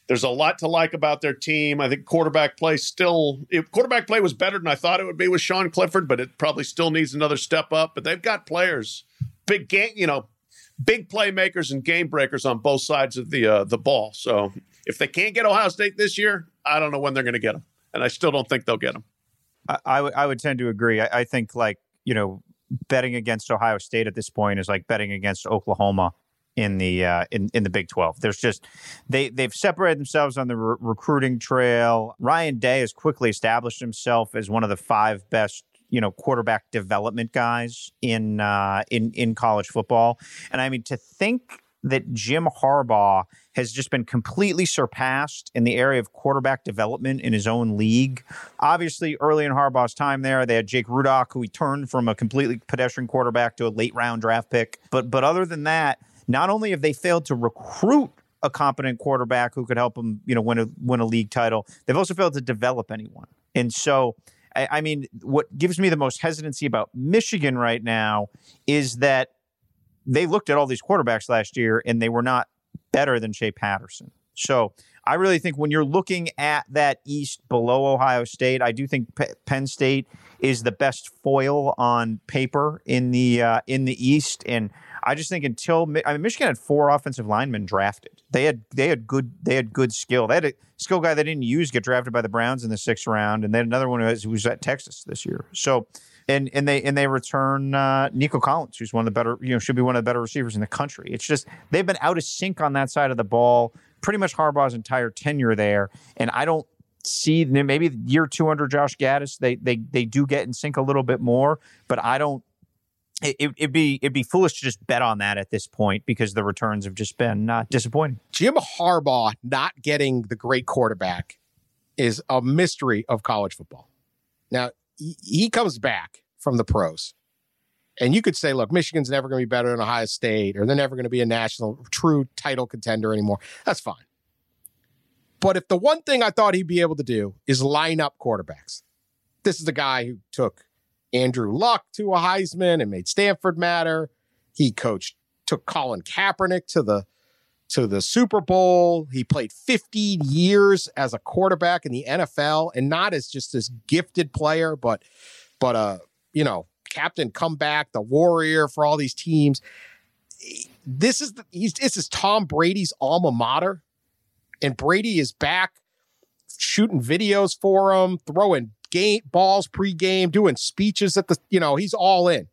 There's a lot to like about their team. I think quarterback play still, if quarterback play was better than I thought it would be with Sean Clifford, but it probably still needs another step up. But they've got players, big game, you know, big playmakers and game breakers on both sides of the uh, the ball. So if they can't get Ohio State this year, I don't know when they're going to get them, and I still don't think they'll get them. I, I, w- I would tend to agree. I, I think like you know betting against Ohio State at this point is like betting against Oklahoma in the uh, in in the Big Twelve. There's just they they've separated themselves on the re- recruiting trail. Ryan Day has quickly established himself as one of the five best you know quarterback development guys in uh, in in college football. And I mean to think that Jim Harbaugh has just been completely surpassed in the area of quarterback development in his own league. Obviously, early in Harbaugh's time there, they had Jake Rudock, who he turned from a completely pedestrian quarterback to a late round draft pick. But but other than that, not only have they failed to recruit a competent quarterback who could help them, you know, win a win a league title, they've also failed to develop anyone. And so I, I mean, what gives me the most hesitancy about Michigan right now is that they looked at all these quarterbacks last year and they were not better than Shea Patterson. So I really think when you're looking at that East below Ohio State, I do think P- Penn State is the best foil on paper in the uh, in the East, and I just think until I mean, Michigan had four offensive linemen drafted. They had they had good they had good skill. They had a skill guy they didn't use get drafted by the Browns in the sixth round, and then another one who was, at Texas this year. So and and they and they return uh, Nico Collins, who's one of the better, you know, should be one of the better receivers in the country. It's just they've been out of sync on that side of the ball pretty much Harbaugh's entire tenure there, and I don't see maybe year two under Josh Gattis they they they do get in sync a little bit more, but I don't. It, would be it'd be foolish to just bet on that at this point because the returns have just been uh, disappointing. Jim Harbaugh not getting the great quarterback is a mystery of college football. Now he, comes back from the pros. And you could say, look, Michigan's never going to be better than Ohio State, or they're never going to be a national true title contender anymore. That's fine. But if the one thing I thought he'd be able to do is line up quarterbacks, this is the guy who took Andrew Luck to a Heisman and made Stanford matter. He coached, took Colin Kaepernick to the to the Super Bowl. He played 15 years as a quarterback in the NFL, and not as just this gifted player, but but uh, you know, captain comeback, the warrior for all these teams. This is the, he's this is Tom Brady's alma mater, and Brady is back shooting videos for him, throwing game balls pregame, doing speeches at the you know he's all in,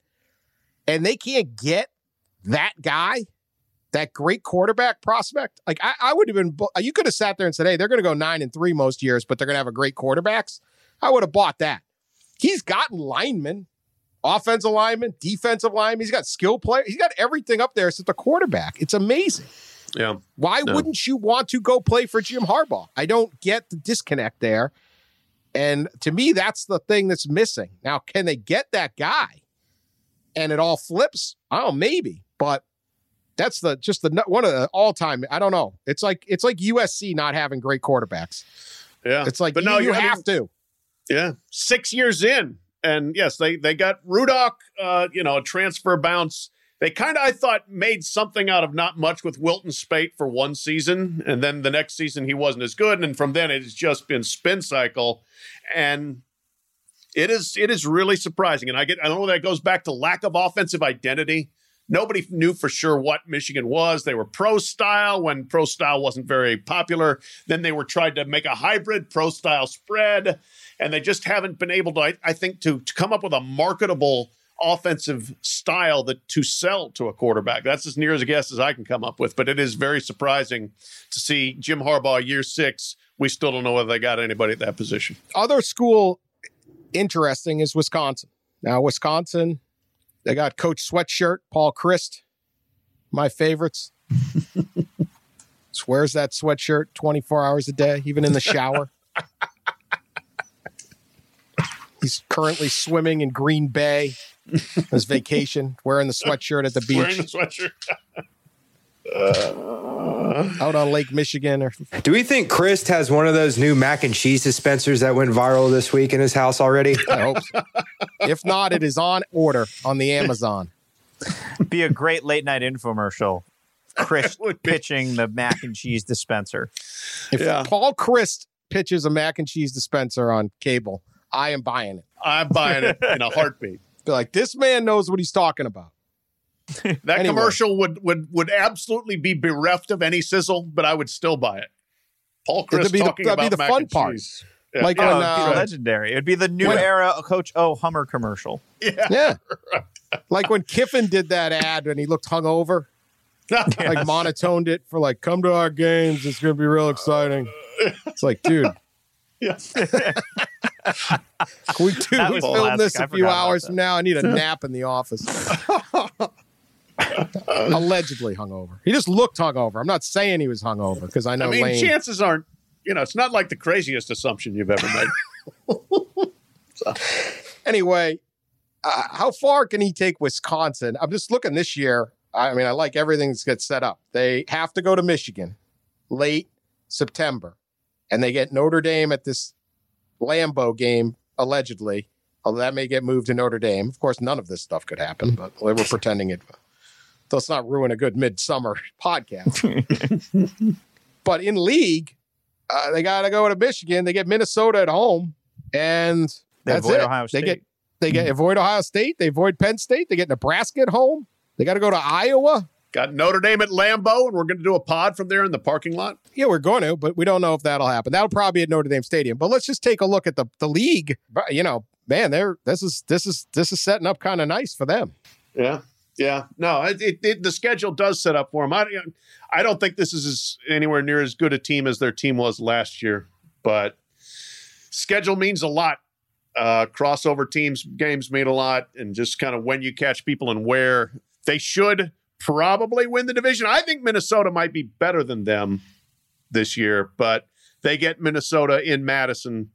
and they can't get that guy. That great quarterback prospect, like I, I would have been, you could have sat there and said, "Hey, they're going to go nine and three most years, but they're going to have a great quarterbacks." I would have bought that. He's gotten linemen offensive lineman, defensive lineman. He's got skill player. He's got everything up there as the quarterback. It's amazing. Yeah. Why no. wouldn't you want to go play for Jim Harbaugh? I don't get the disconnect there. And to me, that's the thing that's missing. Now, can they get that guy and it all flips? Oh, maybe. But that's the just the one of the all time. I don't know. It's like it's like USC not having great quarterbacks. Yeah. It's like but you, no, you have mean, to. Yeah. Six years in, and yes, they they got Rudock, uh, you know, a transfer bounce. They kind of, I thought, made something out of not much with Wilton Speight for one season, and then the next season he wasn't as good, and from then it's just been spin cycle, and it is it is really surprising. And I get I don't know that goes back to lack of offensive identity. Nobody knew for sure what Michigan was. They were pro style when pro style wasn't very popular. Then they were tried to make a hybrid pro style spread and they just haven't been able to, I, I think, to, to come up with a marketable offensive style that to sell to a quarterback. That's as near as a guess as I can come up with. But it is very surprising to see Jim Harbaugh year six. We still don't know whether they got anybody at that position. Other school interesting is Wisconsin. Now, Wisconsin, they got Coach Sweatshirt, Paul Chryst, my favorites. Swears that sweatshirt 24 hours a day, even in the shower. He's currently swimming in Green Bay. On his vacation, wearing the sweatshirt at the beach. Wearing the sweatshirt. uh, out on Lake Michigan. Or do we think Chryst has one of those new mac and cheese dispensers that went viral this week in his house already? I hope. So. If not, it is on order on the Amazon. Be a great late night infomercial. Chryst pitching the mac and cheese dispenser. If yeah. Paul Chryst pitches a mac and cheese dispenser on cable, I am buying it. I'm buying it in a heartbeat. Be like, this man knows what he's talking about. that anyway. commercial would would would absolutely be bereft of any sizzle, but I would still buy it. Paul Chryst It'd be talking the, about that'd be the fun part. Yeah. Like oh, when, uh, legendary. It'd be the new when, era Coach O Hummer commercial. Yeah, yeah. like when Kiffin did that ad and he looked hungover, yes. like monotoned it for like, "Come to our games. It's going to be real exciting." It's like, dude. Yeah. we do. We film this a few hours from now. I need a nap in the office. Allegedly hungover. He just looked hungover. I'm not saying he was hungover because I know. I mean, Lane, chances aren't. You know, it's not like the craziest assumption you've ever made. so. Anyway, uh, how far can he take Wisconsin? I'm just looking this year. I mean, I like everything that's gets set up. They have to go to Michigan late September, and they get Notre Dame at this Lambeau game, allegedly. Although that may get moved to Notre Dame. Of course, none of this stuff could happen, but they were pretending it. Let's not ruin a good midsummer podcast. but in league, uh, they got to go to Michigan. They get Minnesota at home, and they that's it. Ohio State. They get they get avoid Ohio State. They avoid Penn State. They get Nebraska at home. They got to go to Iowa. Got Notre Dame at Lambeau, and we're going to do a pod from there in the parking lot. Yeah, we're going to, but we don't know if that'll happen. That'll probably be at Notre Dame Stadium. But let's just take a look at the the league. You know, man, they're this is this is this is setting up kind of nice for them. Yeah. Yeah, no, it, it, it, the schedule does set up for them. I, I don't think this is as, anywhere near as good a team as their team was last year, but schedule means a lot. Uh, crossover teams games mean a lot, and just kind of when you catch people and where they should probably win the division. I think Minnesota might be better than them this year, but they get Minnesota in Madison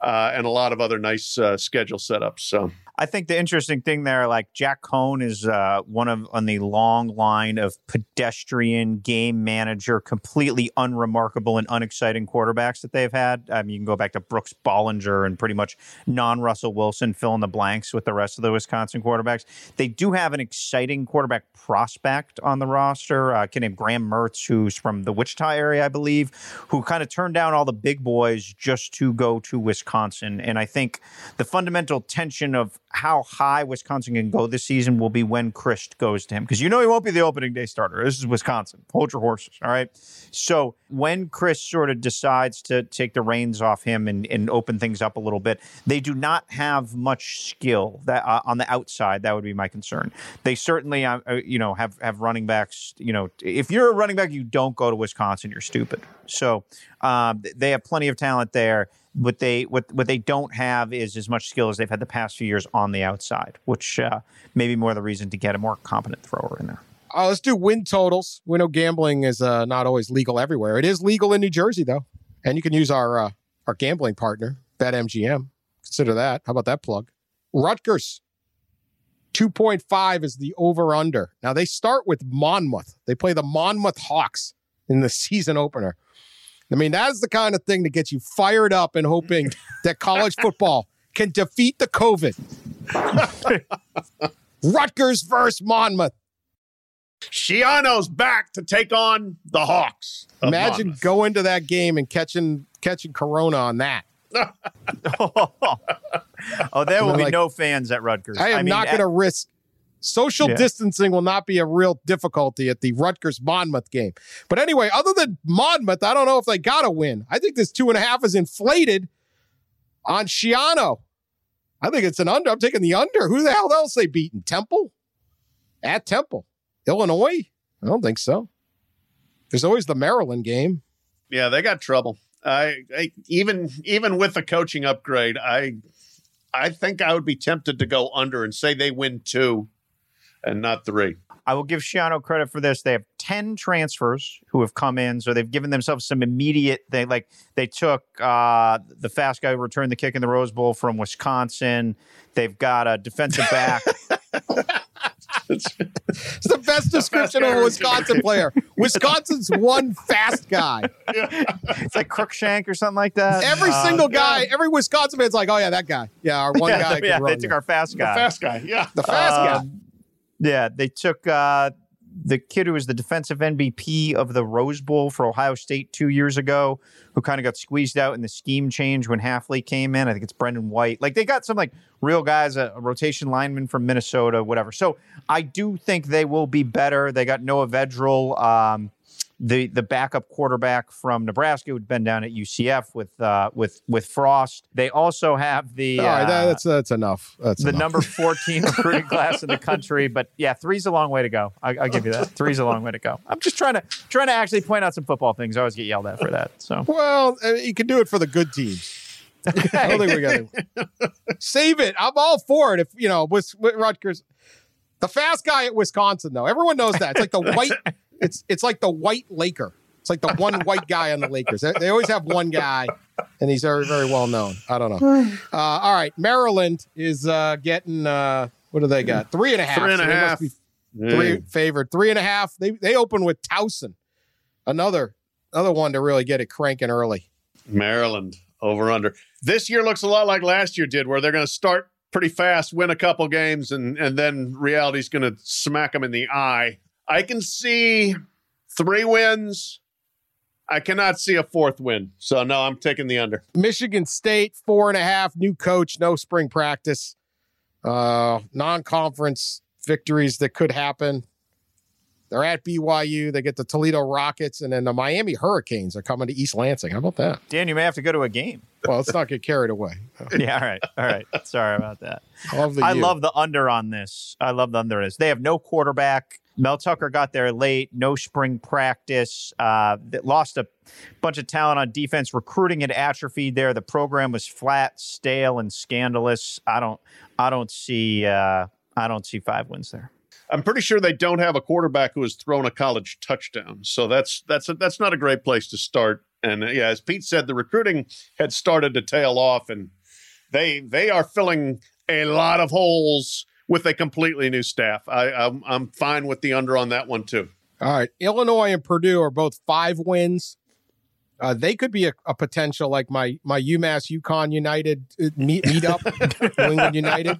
uh, and a lot of other nice uh, schedule setups. So I think the interesting thing there, like Jack Coan is uh, one of on the long line of pedestrian game manager, completely unremarkable and unexciting quarterbacks that they've had. Mean, you can go back to Brooks Bollinger and pretty much non Russell Wilson fill in the blanks with the rest of the Wisconsin quarterbacks. They do have an exciting quarterback prospect on the roster, uh, a kid named Graham Mertz, who's from the Wichita area, I believe, who kind of turned down all the big boys just to go to Wisconsin. And I think the fundamental tension of how high Wisconsin can go this season will be when Chryst goes to him. Because you know he won't be the opening day starter. This is Wisconsin. Hold your horses. All right. So when Chryst sort of decides to take the reins off him and, and open things up a little bit, they do not have much skill that uh, on the outside. That would be my concern. They certainly, uh, uh you know, have have running backs. You know, if you're a running back, you don't go to Wisconsin. You're stupid. So um, they have plenty of talent there what they what what they don't have is as much skill as they've had the past few years on the outside, which uh, may be more the reason to get a more competent thrower in there. Uh, let's do win totals. We know gambling is uh, not always legal everywhere. It is legal in New Jersey though, and you can use our uh, our gambling partner BetMGM. Consider that. How about that plug? Rutgers. 2.5 is the over under. Now they start with Monmouth. They play the Monmouth Hawks in the season opener. I mean, that's the kind of thing that gets you fired up and hoping that college football can defeat the COVID. Rutgers versus Monmouth. Schiano's back to take on the Hawks. Imagine Monmouth. going to that game and catching catching Corona on that. oh, there will be like, no fans at Rutgers. I am mean, not going to risk. Social Yeah. distancing will not be a real difficulty at the Rutgers Monmouth game. But anyway, other than Monmouth, I don't know if they got a win. I think this two and a half is inflated on Schiano. I think it's an under. I'm taking the under. Who the hell else they beaten? Temple? At Temple. Illinois? I don't think so. There's always the Maryland game. Yeah, they got trouble. I, I even even with the coaching upgrade, I I think I would be tempted to go under and say they win two and not three. I will give Schiano credit for this. They have 10 transfers who have come in, so they've given themselves some immediate they like they took uh, the fast guy who returned the kick in the Rose Bowl from Wisconsin. They've got a defensive back. It's the best description of a Wisconsin player. Wisconsin's one fast guy. it's like Cruickshank or something like that. Every Uh, single guy, every Wisconsin man's like, oh yeah, that guy. Yeah, our one yeah, guy. yeah, they took there. our fast guy. The guy. fast guy, yeah. the fast guy. Yeah, they took uh, the kid who was the defensive MVP of the Rose Bowl for Ohio State two years ago, who kind of got squeezed out in the scheme change when Hafley came in. I think it's Brendan White. Like they got some like real guys, a, a rotation lineman from Minnesota, whatever. So I do think they will be better. They got Noah Vedral. Um, the the backup quarterback from Nebraska who'd been down at UCF with uh, with with Frost. They also have the All right, that- uh, that's that's enough. That's the enough. number 14 recruiting class in the country. But yeah, three's a long way to go. I, I'll give you that. Three's a long way to go. I'm just trying to trying to actually point out some football things. I always get yelled at for that. So Well, you can do it for the good teams. I don't think we got to save it. I'm all for it. If you know, with, with Rutgers, the fast guy at Wisconsin, though, everyone knows that. It's like the white. It's it's like the white Laker. It's like the one white guy on the Lakers. They, they always have one guy, and he's very very well known. I don't know. Uh, all right, Maryland is uh, getting uh, what do they got? Three and a half. Three and a So they must half. be three favored. Three and a half. They they open with Towson, another another one to really get it cranking early. Maryland over under. This year looks a lot like last year did, where they're going to start pretty fast, win a couple games, and and then reality's going to smack them in the eye. I can see three wins. I cannot see a fourth win. So no, I'm taking the under. Michigan State, four and a half, new coach, no spring practice, uh, non conference victories that could happen. They're at BYU. They get the Toledo Rockets, and then the Miami Hurricanes are coming to East Lansing. How about that? Dan, you may have to go to a game. Well, let's not get carried away. yeah, all right. All right. Sorry about that. I U. love the under on this. I love the under on this. They have no quarterback. Mel Tucker got there late, no spring practice. Uh, lost a bunch of talent on defense. Recruiting had atrophied there. The program was flat, stale, and scandalous. I don't, I don't see, uh, I don't see five wins there. I'm pretty sure they don't have a quarterback who has thrown a college touchdown. So that's that's a, that's not a great place to start. And uh, yeah, as Pete said, the recruiting had started to tail off, and they they are filling a lot of holes with a completely new staff. I, I'm I'm fine with the under on that one too. All right. Illinois and Purdue are both five wins. Uh, they could be a, a potential like my my UMass UConn United uh, meet meetup, New England United.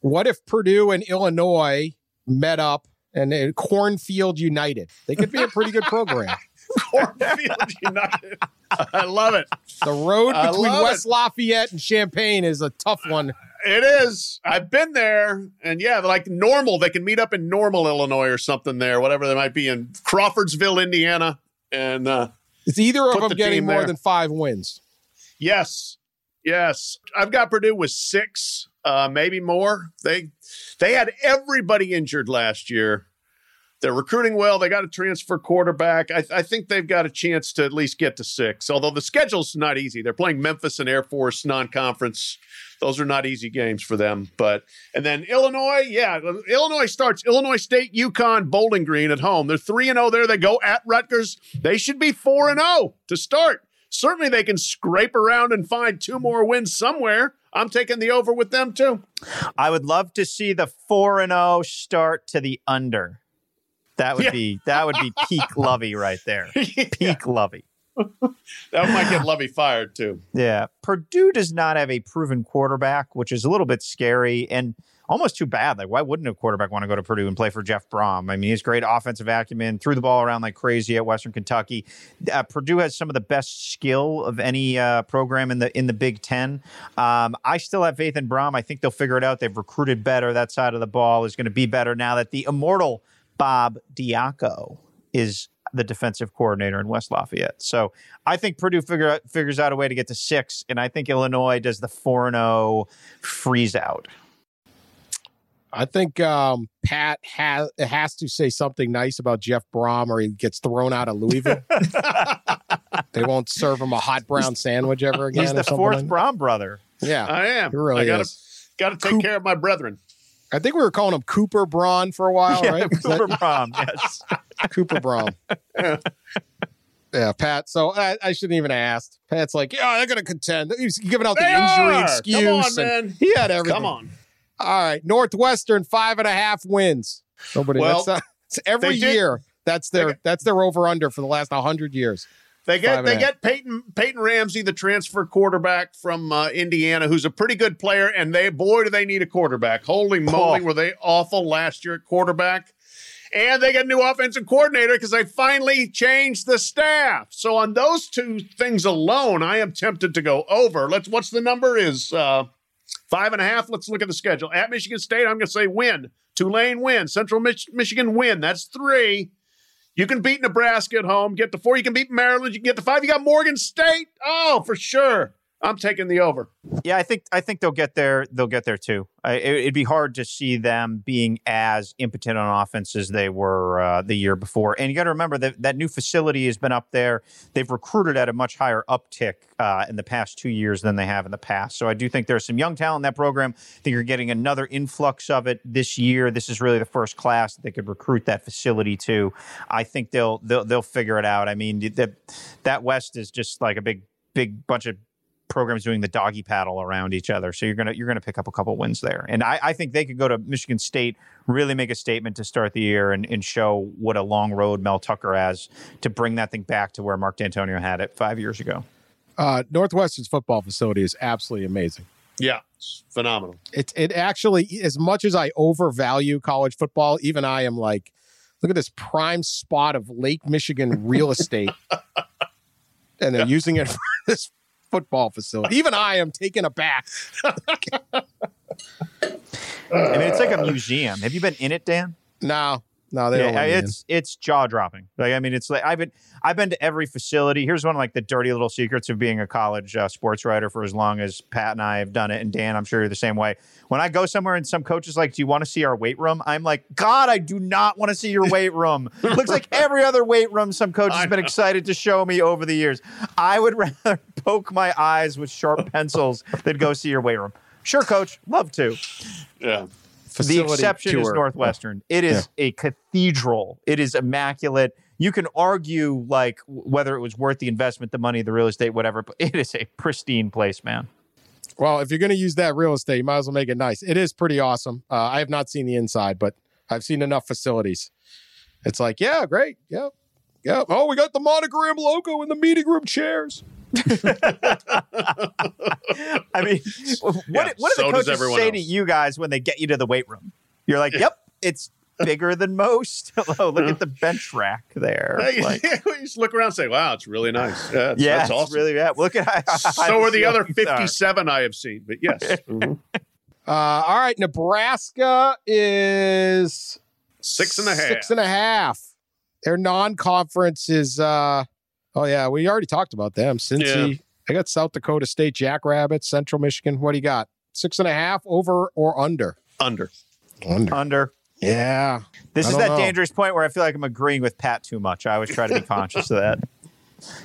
What if Purdue and Illinois met up and uh, Cornfield United? They could be a pretty good program. Cornfield United. I love it. The road I between West Lafayette and Champaign is a tough one. It is. I've been there, and yeah, like normal. They can meet up in Normal, Illinois, or something there, whatever they might be in Crawfordsville, Indiana, and uh, Is either of them the getting more there. than five wins? Yes, yes. I've got Purdue with six, uh, maybe more. They they had everybody injured last year. They're recruiting well. They got a transfer quarterback. I, I think they've got a chance to at least get to six. Although the schedule's not easy. They're playing Memphis and Air Force non-conference. Those are not easy games for them. But and then Illinois, yeah, Illinois starts Illinois State, UConn, Bowling Green at home. They're three and zero there. They go at Rutgers. They should be four and zero to start. Certainly, they can scrape around and find two more wins somewhere. I'm taking the over with them too. I would love to see the four and zero start to the under. That would Yeah. be that would be peak Lovie right there. Peak Lovie. That might get Lovie fired too. Yeah. Purdue does not have a proven quarterback, which is a little bit scary and almost too bad. Like, why wouldn't a quarterback want to go to Purdue and play for Jeff Brohm? I mean, he's great offensive acumen, threw the ball around like crazy at Western Kentucky. Uh, Purdue has some of the best skill of any uh, program in the in the Big Ten. Um, I still have faith in Brohm. I think they'll figure it out. They've recruited better. That side of the ball is going to be better now that the immortal Bob Diaco is the defensive coordinator in West Lafayette. So I think Purdue figure figures out a way to get to six, and I think Illinois does the four and zero freeze out. I think um, Pat has has to say something nice about Jeff Brohm, or he gets thrown out of Louisville. they won't serve him a hot brown sandwich ever again. He's the fourth like. Brohm brother. Yeah, I am. He really I gotta, is. Gotta take Coop- care of my brethren. I think we were calling him Cooper Braun for a while, yeah, right? Is that- Cooper Brohm. Yes. Cooper Braun. yeah, Pat. So I, I shouldn't even ask. Pat's like, yeah, they're going to contend. He's giving out the They injury are. excuse. Come on, and man. He had everything. Come on. All right, Northwestern five and a half wins. Nobody. Well, that's not, every they did- year. That's their got- that's their over under for the last hundred years. They get they get Peyton Peyton Ramsey, the transfer quarterback from uh, Indiana, who's a pretty good player. And they boy do they need a quarterback. Holy moly, Oh. were they awful last year at quarterback? And they get a new offensive coordinator because they finally changed the staff. So on those two things alone, I am tempted to go over. Let's what's the number is uh, five and a half. Let's look at the schedule. At Michigan State, I'm going to say win. Tulane win. Central Mich- Michigan win. That's three. You can beat Nebraska at home, get to four. You can beat Maryland, you can get to five. You got Morgan State. Oh, for sure. I'm taking the over. Yeah, I think I think they'll get there. They'll get there too. I, it, it'd be hard to see them being as impotent on offense as they were uh, the year before. And you got to remember that that new facility has been up there. They've recruited at a much higher uptick uh, in the past two years than they have in the past. So I do think there's some young talent in that program. I think you're getting another influx of it this year. This is really the first class that they could recruit that facility to. I think they'll they'll they'll figure it out. I mean, that that West is just like a big big bunch of programs doing the doggy paddle around each other. So you're gonna you're gonna pick up a couple wins there. And I, I think they could go to Michigan State, really make a statement to start the year and, and show what a long road Mel Tucker has to bring that thing back to where Mark Dantonio had it five years ago. Uh, Northwestern's football facility is absolutely amazing. Yeah, it's phenomenal. It it actually, as much as I overvalue college football, even I am like, look at this prime spot of Lake Michigan real estate, and they're using it for this football facility. Even I am taken aback. I mean, it's like a museum. Have you been in it, Dan? No, No, they don't. Yeah, let me in. it's it's jaw dropping. Like I mean, it's like I've been I've been to every facility. Here's one of like the dirty little secrets of being a college uh, sports writer for as long as Pat and I have done it, and Dan, I'm sure you're the same way. When I go somewhere and some coach is like, "Do you want to see our weight room?" I'm like, "God, I do not want to see your weight room." Looks like every other weight room some coach has been excited to show me over the years. I would rather poke my eyes with sharp pencils than go see your weight room. Sure, coach, love to Yeah. The Facility exception is tour. Northwestern. It is a cathedral. It is immaculate. You can argue like whether it was worth the investment, the money, the real estate, whatever, but it is a pristine place, man. Well, if you're going to use that real estate, you might as well make it nice. It is pretty awesome. Uh, I have not seen the inside, but I've seen enough facilities. It's like, yeah, great. Yep. Yep. Oh, we got the monogram logo in the meeting room chairs. I mean, what, Yeah, what do so the coaches say else. to you guys when they get you to the weight room? You're like, yep, it's bigger than most. oh, look at the bench rack there. Like, you just look around and say, wow, it's really nice. Yeah, that's, yeah, that's it's awesome. really bad. Look at how so are the other ceilings are. 57 I have seen, but yes. Mhm. Uh, all right. Nebraska is Six and a half. Six and a half. Their non-conference is. uh Oh yeah, we already talked about them. Cincy. I got South Dakota State Jackrabbits, Central Michigan. What do you got? Six and a half, over or under? Under. Under. Under. Yeah. This I is that know. dangerous point where I feel like I'm agreeing with Pat too much. I always try to be conscious of that.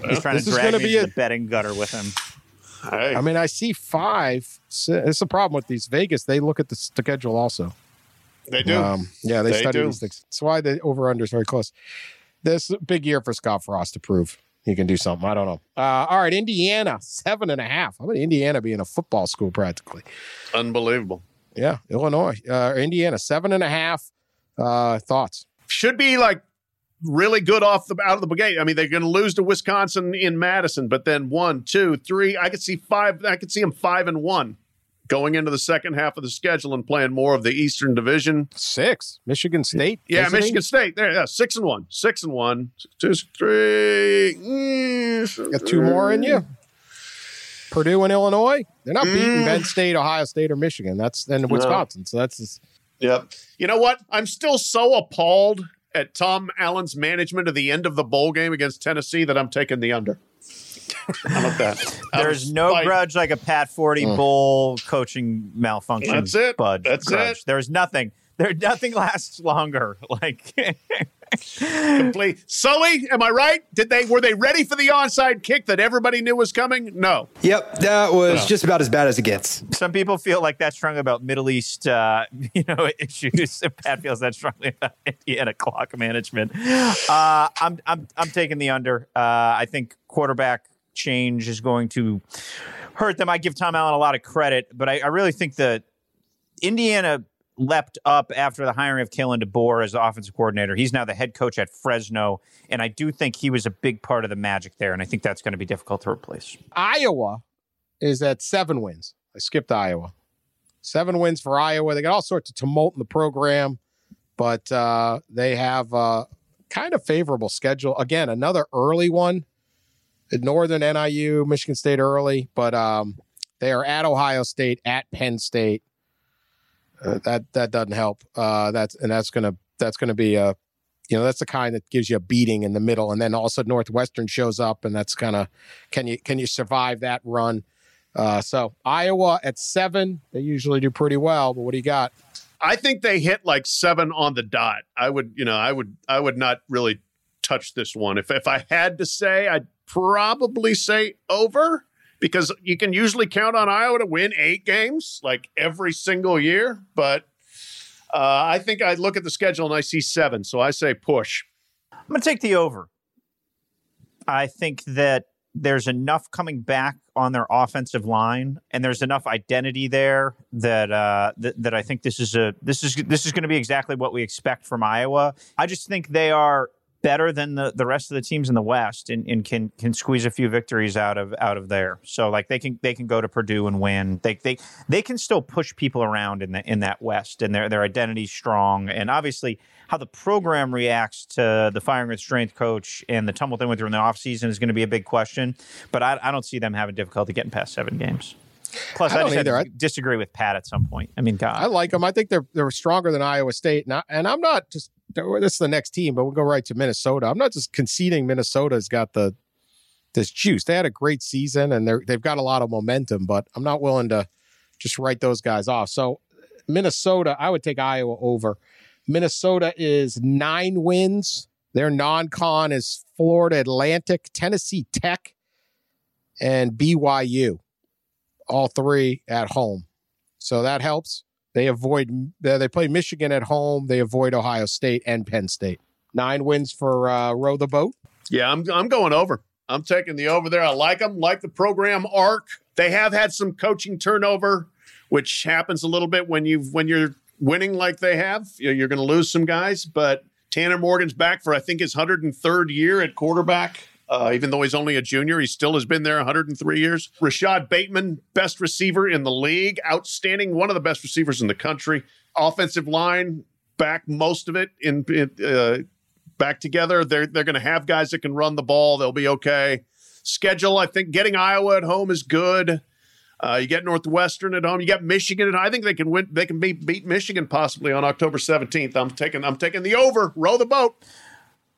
He's trying This to is drag gonna me be into a- the betting gutter with him. Hey. I mean, I see five. It's a problem with these Vegas. They look at the schedule also. they do. Um, yeah, they, They study do. these things. That's why the over under is very close. This is a big year for Scott Frost to prove he can do something. I don't know. Uh, all right, Indiana seven and a half. How about Indiana being a football school practically? Unbelievable. Yeah, Illinois, uh, Indiana seven and a half. Uh, thoughts? Should be like really good off the out of the gate. I mean, they're going to lose to Wisconsin in Madison, but then one, two, three. I could see five. I could see them five and one going into the second half of the schedule and playing more of the Eastern Division. Six. Michigan State. Yeah? Michigan State. There, yeah, six and one, six and one, two, three. mm, Got two more in you. Purdue and Illinois. They're not beating Mm. Penn State, Ohio State, or Michigan. That's then Wisconsin. So that's just, Yep. You know what? I'm still so appalled at Tom Allen's management of the end of the bowl game against Tennessee that I'm taking the under. How about that? There's no spite. grudge like a Pat Forde Bull coaching malfunction. Mm. That's it. Bud. That's grudge. it. There's nothing. There, nothing lasts longer. Like Complete. Sully, am I right? Did they were they ready for the onside kick that everybody knew was coming? No. Yep, that was Yeah. just about as bad as it gets. some people feel like that strongly about Middle East, uh, you know, issues. Pat feels that strongly about Indiana clock management. Uh, I'm, I'm, I'm taking the under. Uh, I think quarterback change is going to hurt them. I give Tom Allen a lot of credit, but I, I really think that Indiana leapt up after the hiring of Kalen DeBoer as the offensive coordinator. He's now the head coach at Fresno, and I do think he was a big part of the magic there, and I think that's going to be difficult to replace. Iowa is at seven wins. I skipped Iowa. Seven wins for Iowa. They got all sorts of tumult in the program, but uh, they have a kind of favorable schedule. Again, another early one. Northern NIU, Michigan State early, but um, they are at Ohio State, at Penn State. Uh, that that doesn't help. Uh, that's and that's gonna that's gonna be a you know that's the kind that gives you a beating in the middle, and then also Northwestern shows up, and that's kind of can you can you survive that run? Uh, so Iowa at seven, they usually do pretty well. But what do you got? I think they hit like seven on the dot. I would, you know, I would, I would not really touch this one. If if I had to say, I'd probably say over because you can usually count on Iowa to win eight games like every single year. But uh, I think I look at the schedule and I see seven, so I say push. I'm going to take the over. I think that there's enough coming back on their offensive line, and there's enough identity there that uh, that, that I think this is a this is this is going to be exactly what we expect from Iowa. I just think they are better than the, the rest of the teams in the West and, and can can squeeze a few victories out of out of there. So like they can they can go to Purdue and win. They they they can still push people around in the in that West and their their identity's strong. And obviously how the program reacts to the firing of the strength coach and the tumult they went through in the offseason is going to be a big question. But I, I don't see them having difficulty getting past seven games. Plus, I I, either. disagree with Pat at some point. I mean, God, I like them. I think they're they're stronger than Iowa State, and, I, and I'm not just this is the next team, but we'll go right to Minnesota. I'm not just conceding Minnesota's got the this juice. They had a great season, and they're they've got a lot of momentum, but I'm not willing to just write those guys off. So Minnesota, I would take Iowa over. Minnesota is nine wins. Their non-con is Florida Atlantic, Tennessee Tech, and BYU. All three at home. So that helps. They avoid they play Michigan at home. They avoid Ohio State and Penn State. Nine wins for uh, row the boat. Yeah, I'm I'm going over. I'm taking the over there. I like them. Like the program arc. They have had some coaching turnover, which happens a little bit when you when you're winning like they have. You're going to lose some guys, but Tanner Morgan's back for I think his 103rd year at quarterback. Uh, even though he's only a junior, he still has been there 103 years. Rashod Bateman, best receiver in the league, outstanding, one of the best receivers in the country. Offensive line, back most of it in, in uh, back together. They're they're going to have guys that can run the ball. They'll be okay. Schedule, I think, getting Iowa at home is good. Uh, you get Northwestern at home. You get Michigan, and I think they can win. They can be, beat Michigan possibly on October seventeenth. I'm taking. I'm taking the over. Row the boat.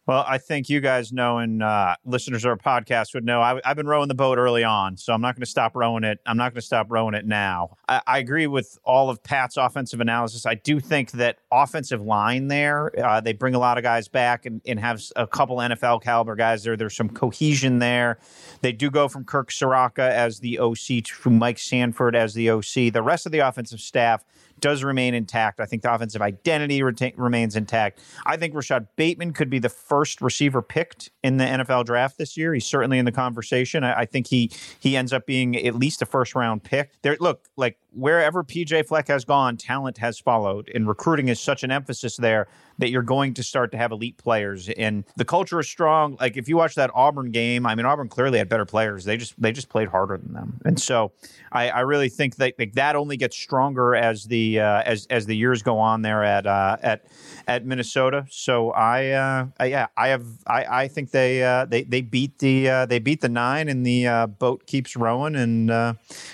Well, I think you guys know, and uh, listeners of our podcast would know, I, have been rowing the boat early on, so I'm not going to stop rowing it. I'm not going to stop rowing it now. I, I, agree with all of Pat's offensive analysis. I do think that offensive line there, uh, they bring a lot of guys back and, and, have a couple NFL caliber guys there. There's some cohesion there. They do go from Kirk Ciarrocca as the OC to Mike Sanford as the OC. The rest of the offensive staff does remain intact. I think the offensive identity reta- remains intact. I think Rashod Bateman could be the first receiver picked in the NFL draft this year. He's certainly in the conversation. I, I think he he ends up being at least a first round pick. There, look, like wherever PJ Fleck has gone, talent has followed, and recruiting is such an emphasis there that you're going to start to have elite players. And the culture is strong. Like if you watch that Auburn game, I mean Auburn clearly had better players. They just they just played harder than them. And so I, I really think that like, that only gets stronger as the uh, as as the years go on there at uh, at at Minnesota. So I, uh, I yeah I have I, I think they uh, they they beat the uh, they beat the nine and the uh, boat keeps rowing and uh,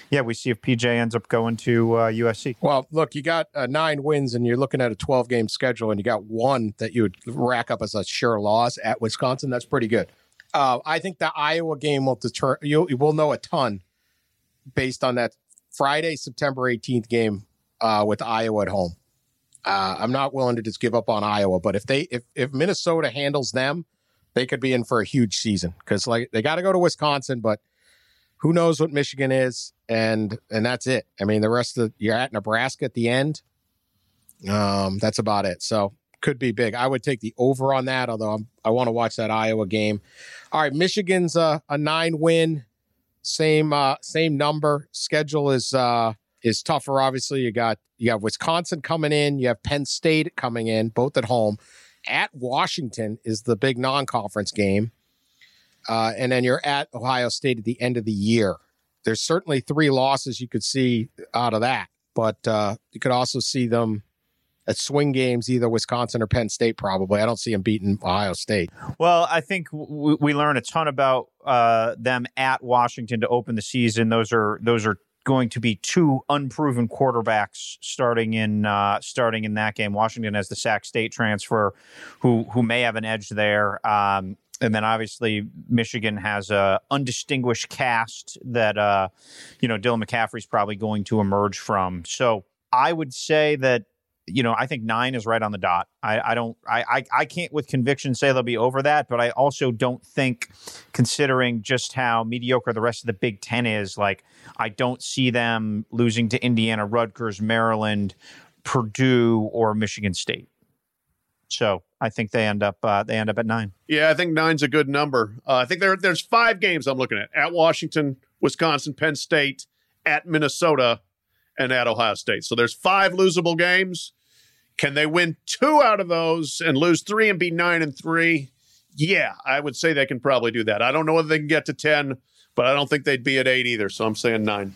yeah we see if PJ ends up going to USC. Well, look, you got nine wins and you're looking at a 12 game schedule and you got one that you would rack up as a sure loss at Wisconsin. That's pretty good. Uh, I think the Iowa game will deter. You, will know a ton based on that Friday, September 18th game uh, with Iowa at home. Uh, I'm not willing to just give up on Iowa, but if they if if Minnesota handles them, they could be in for a huge season because like they got to go to Wisconsin, but who knows what Michigan is, and and that's it. I mean, the rest of the, you're at Nebraska at the end. Um, that's about it. So could be big. I would take the over on that, although I'm, i want to watch that Iowa game. All right, Michigan's a, a nine win, same uh, same number. Schedule is uh, is tougher. Obviously, you got you have Wisconsin coming in, you have Penn State coming in, both at home. At Washington is the big non-conference game, uh, and then you're at Ohio State at the end of the year. There's certainly three losses you could see out of that, but uh, you could also see them at swing games, either Wisconsin or Penn State. Probably, I don't see them beating Ohio State. Well, I think w- we learn a ton about uh, them at Washington to open the season. Those are those are going to be two unproven quarterbacks starting in uh, starting in that game. Washington has the Sac State transfer, who who may have an edge there. Um, and then obviously Michigan has a undistinguished cast that uh, you know Dylan McCaffrey's probably going to emerge from. So I would say that you know, I think nine is right on the dot. I, I don't, I, I, I can't with conviction say they'll be over that, but I also don't think, considering just how mediocre the rest of the Big Ten is, like I don't see them losing to Indiana, Rutgers, Maryland, Purdue, or Michigan State. So I think they end up uh, they end up at nine. Yeah, I think nine's a good number. Uh, I think there there's five games I'm looking at: at Washington, Wisconsin, Penn State, at Minnesota, and at Ohio State. So there's five losable games. Can they win two out of those and lose three and be nine and three? Yeah, I would say they can probably do that. I don't know whether they can get to 10, but I don't think they'd be at eight either. So I'm saying nine.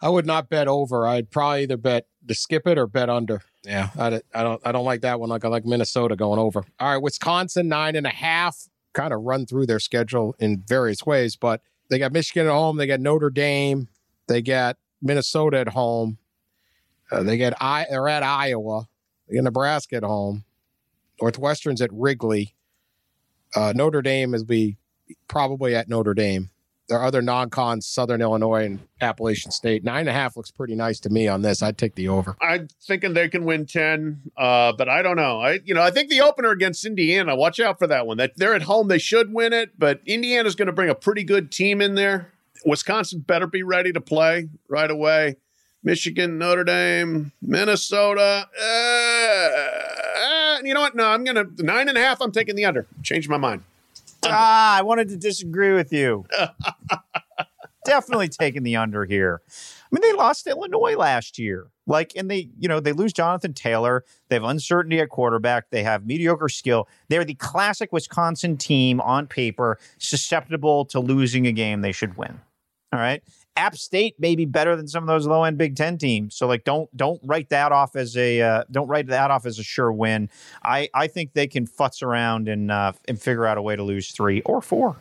I would not bet over. I'd probably either bet to skip it or bet under. Yeah, I, I don't. I don't like that one. Like I like Minnesota going over. All right, Wisconsin nine and a half. Kind of run through their schedule in various ways, but they got Michigan at home. They got Notre Dame. They got Minnesota at home. Uh, they get I. They're at Iowa. They get Nebraska at home. Northwestern's at Wrigley. Uh, Notre Dame is be probably at Notre Dame. There are other non-cons, Southern Illinois and Appalachian State. Nine and a half looks pretty nice to me on this. I'd take the over. I'm thinking they can win ten, uh, but I don't know. I, you know, I think the opener against Indiana. Watch out for that one. That they're at home, they should win it. But Indiana's going to bring a pretty good team in there. Wisconsin better be ready to play right away. Michigan, Notre Dame, Minnesota. Uh, uh, you know what? No, I'm going to nine and a half. I'm taking the under. Change my mind. Ah, I wanted to disagree with you. Definitely taking the under here. I mean, they lost Illinois last year. Like, and they, you know, they lose Jonathan Taylor. They have uncertainty at quarterback. They have mediocre skill. They're the classic Wisconsin team on paper, susceptible to losing a game they should win. All right. App State may be better than some of those low end Big Ten teams. So like, don't don't write that off as a uh, don't write that off as a sure win. I I think they can futz around and uh, and figure out a way to lose three or four.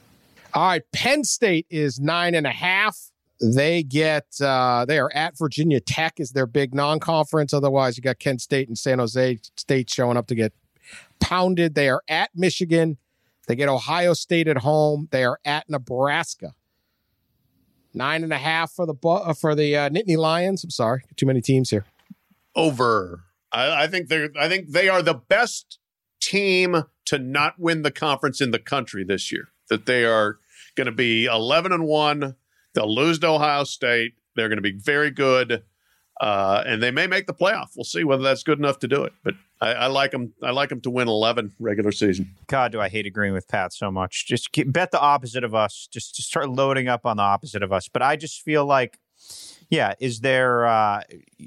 All right, Penn State is nine and a half. They get uh, they are at Virginia Tech is their big non-conference. Otherwise, you got Kent State and San Jose State showing up to get pounded. They are at Michigan. They get Ohio State at home. They are at Nebraska. Nine and a half for the Bu- for the uh, Nittany Lions. I'm sorry, too many teams here. Over. I, I think they're. I think they are the best team to not win the conference in the country this year. That they are going to be 11 and one. They'll lose to Ohio State. They're going to be very good, uh, and they may make the playoff. We'll see whether that's good enough to do it. But I, I like them. I like them to win 11 regular season. God, do I hate agreeing with Pat so much. Just keep, bet the opposite of us. Just, just start loading up on the opposite of us. But I just feel like, yeah, is there? Uh,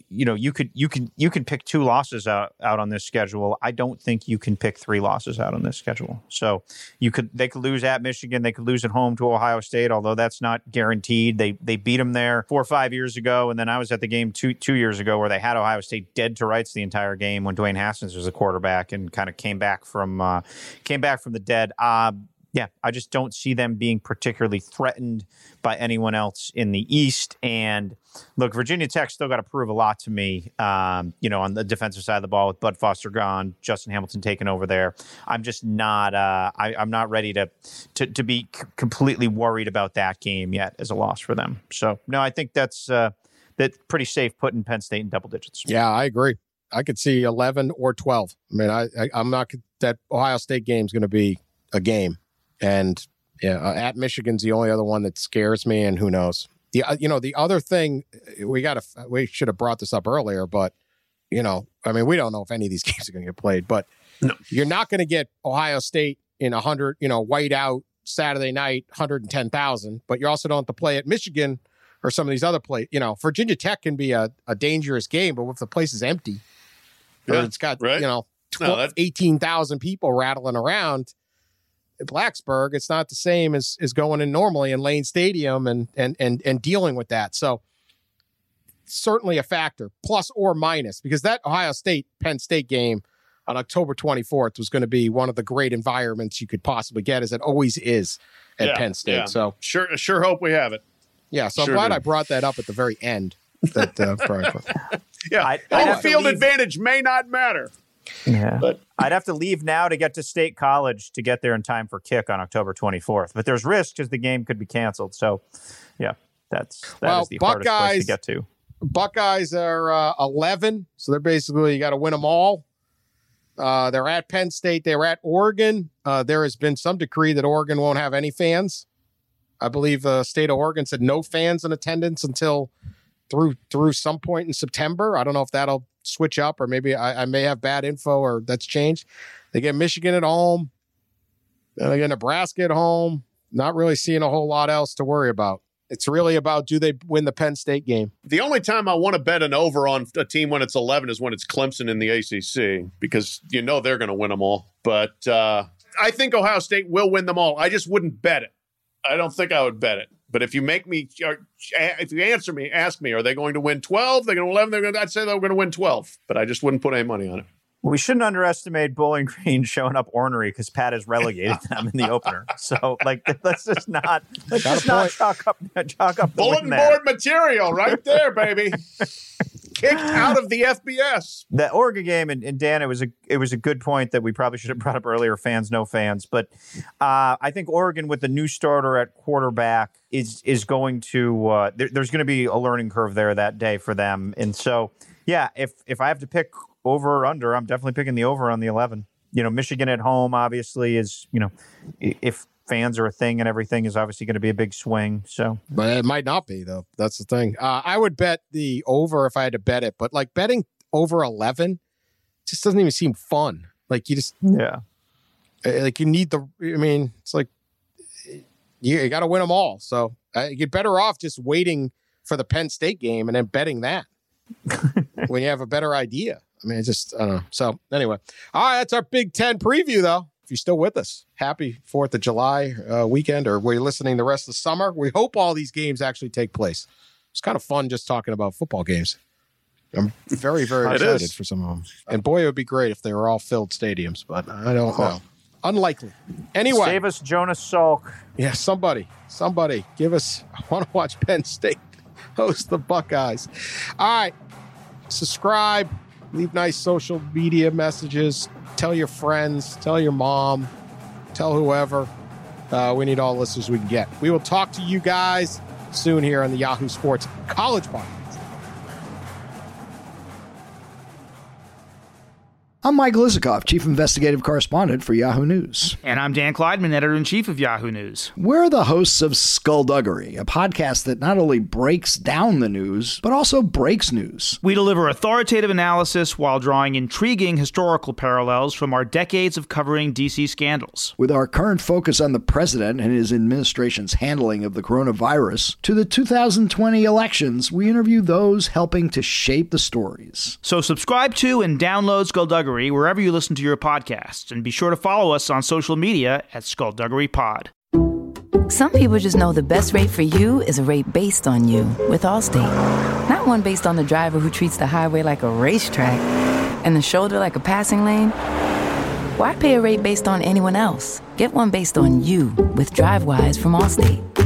you know, you could you can you can pick two losses out out on this schedule. I don't think you can pick three losses out on this schedule. So you could they could lose at Michigan, they could lose at home to Ohio State, although that's not guaranteed. They they beat them there four or five years ago, and then I was at the game two two years ago where they had Ohio State dead to rights the entire game when Dwayne Haskins was the quarterback and kind of came back from uh, came back from the dead. Uh, yeah, I just don't see them being particularly threatened by anyone else in the East. And look, Virginia Tech still got to prove a lot to me. Um, you know, on the defensive side of the ball with Bud Foster gone, Justin Hamilton taken over there. I'm just not. Uh, I, am not ready to to, to be c- completely worried about that game yet as a loss for them. So no, I think that's uh, pretty safe putting Penn State in double digits. Yeah, I agree. I could see 11 or 12. I mean, I, I I'm not that Ohio State game is going to be a game. And yeah, uh, at Michigan's the only other one that scares me, and who knows? The uh, you know the other thing we got to we should have brought this up earlier, but you know, I mean, we don't know if any of these games are going to get played, but no. you're not going to get Ohio State in a hundred, you know, white out Saturday night, hundred and ten thousand, but you also don't have to play at Michigan or some of these other places. You know, Virginia Tech can be a, a dangerous game, but if the place is empty, Yeah, it's got right. you know No, that- 18,000 people rattling around Blacksburg, it's not the same as as going in normally in Lane Stadium and and and and dealing with that. So certainly a factor, plus or minus, because that Ohio State Penn State game on October 24th was going to be one of the great environments you could possibly get, as it always is at Yeah, Penn State. yeah. So Sure, sure hope we have it. yeah, so Sure I'm glad do. I brought that up at the very end. That uh, Yeah, I'd- I'd home field leave- advantage may not matter. Yeah. But- I'd have to leave now to get to State College to get there in time for kick on October 24th. But there's risk because the game could be canceled. So, yeah, that's that is Well, the hardest place Buckeyes- to get to. Buckeyes are uh, 11, so they're basically you got to win them all. Uh, they're at Penn State. They're at Oregon. Uh, there has been some decree that Oregon won't have any fans. I believe the state of Oregon said no fans in attendance until through through some point in September. I don't know if that'll switch up or maybe I, I may have bad info or that's changed. They get Michigan at home. Then they get Nebraska at home. Not really seeing a whole lot else to worry about. It's really about do they win the Penn State game? The only time I want to bet an over on a team when it's 11 is when it's Clemson in the ACC because you know they're going to win them all. But uh, I think Ohio State will win them all. I just wouldn't bet it. I don't think I would bet it. But if you make me, uh, if you answer me, ask me, are they going to win 12? They're going to 11? They're going to, I'd say they're going to win 12, but I just wouldn't put any money on it. We shouldn't underestimate Bowling Green showing up ornery because Pat has relegated them in the opener. So, like, let's just not let's Got just not chalk up chalk up the Bulletin win there. board material right there, baby. Kicked out of the FBS. the Oregon game, and, and Dan, it was a it was a good point that we probably should have brought up earlier. Fans, no fans, but uh, I think Oregon with the new starter at quarterback is is going to uh, there, there's going to be a learning curve there that day for them, and so yeah, if if I have to pick over or under, I'm definitely picking the over on the 11. You know, Michigan at home obviously is you know if fans are a thing and everything is obviously going to be a big swing. So But it might not be though. That's the thing. Uh, I would bet the over if I had to bet it, but like betting over eleven just doesn't even seem fun. Like you just yeah, like you need the. I mean, it's like you, you got to win them all. So uh, you're better off just waiting for the Penn State game and then betting that when you have a better idea. I mean, it's just I don't know. So anyway, all right, that's our Big Ten preview though. If you're still with us, happy Fourth of July uh, weekend, or we're listening the rest of the summer? We hope all these games actually take place. It's kind of fun just talking about football games. I'm very, very excited for some of them. And boy, it would be great if they were all filled stadiums, but I don't know. Unlikely. Anyway, save us Jonas Salk. yeah, somebody, somebody, give us. I want to watch Penn State host the Buckeyes. All right, subscribe, leave nice social media messages, tell your friends, tell your mom, tell whoever. Uh, we need all the listeners we can get. We will talk to you guys soon here on the Yahoo Sports College Podcast. I'm Mike Isikoff, Chief Investigative Correspondent for Yahoo News. And I'm Dan Klaidman, editor in chief of Yahoo News. We're the hosts of Skullduggery, a podcast that not only breaks down the news, but also breaks news. We deliver authoritative analysis while drawing intriguing historical parallels from our decades of covering DC scandals. With our current focus on the president and his administration's handling of the coronavirus, to the 2020 elections, we interview those helping to shape the stories. So subscribe to and download Skullduggery wherever you listen to your podcasts, and be sure to follow us on social media at Skullduggery Pod. Some people just know the best rate for you is a rate based on you with Allstate. Not one based on the driver who treats the highway like a racetrack and the shoulder like a passing lane. Why pay a rate based on anyone else? Get one based on you with DriveWise from Allstate.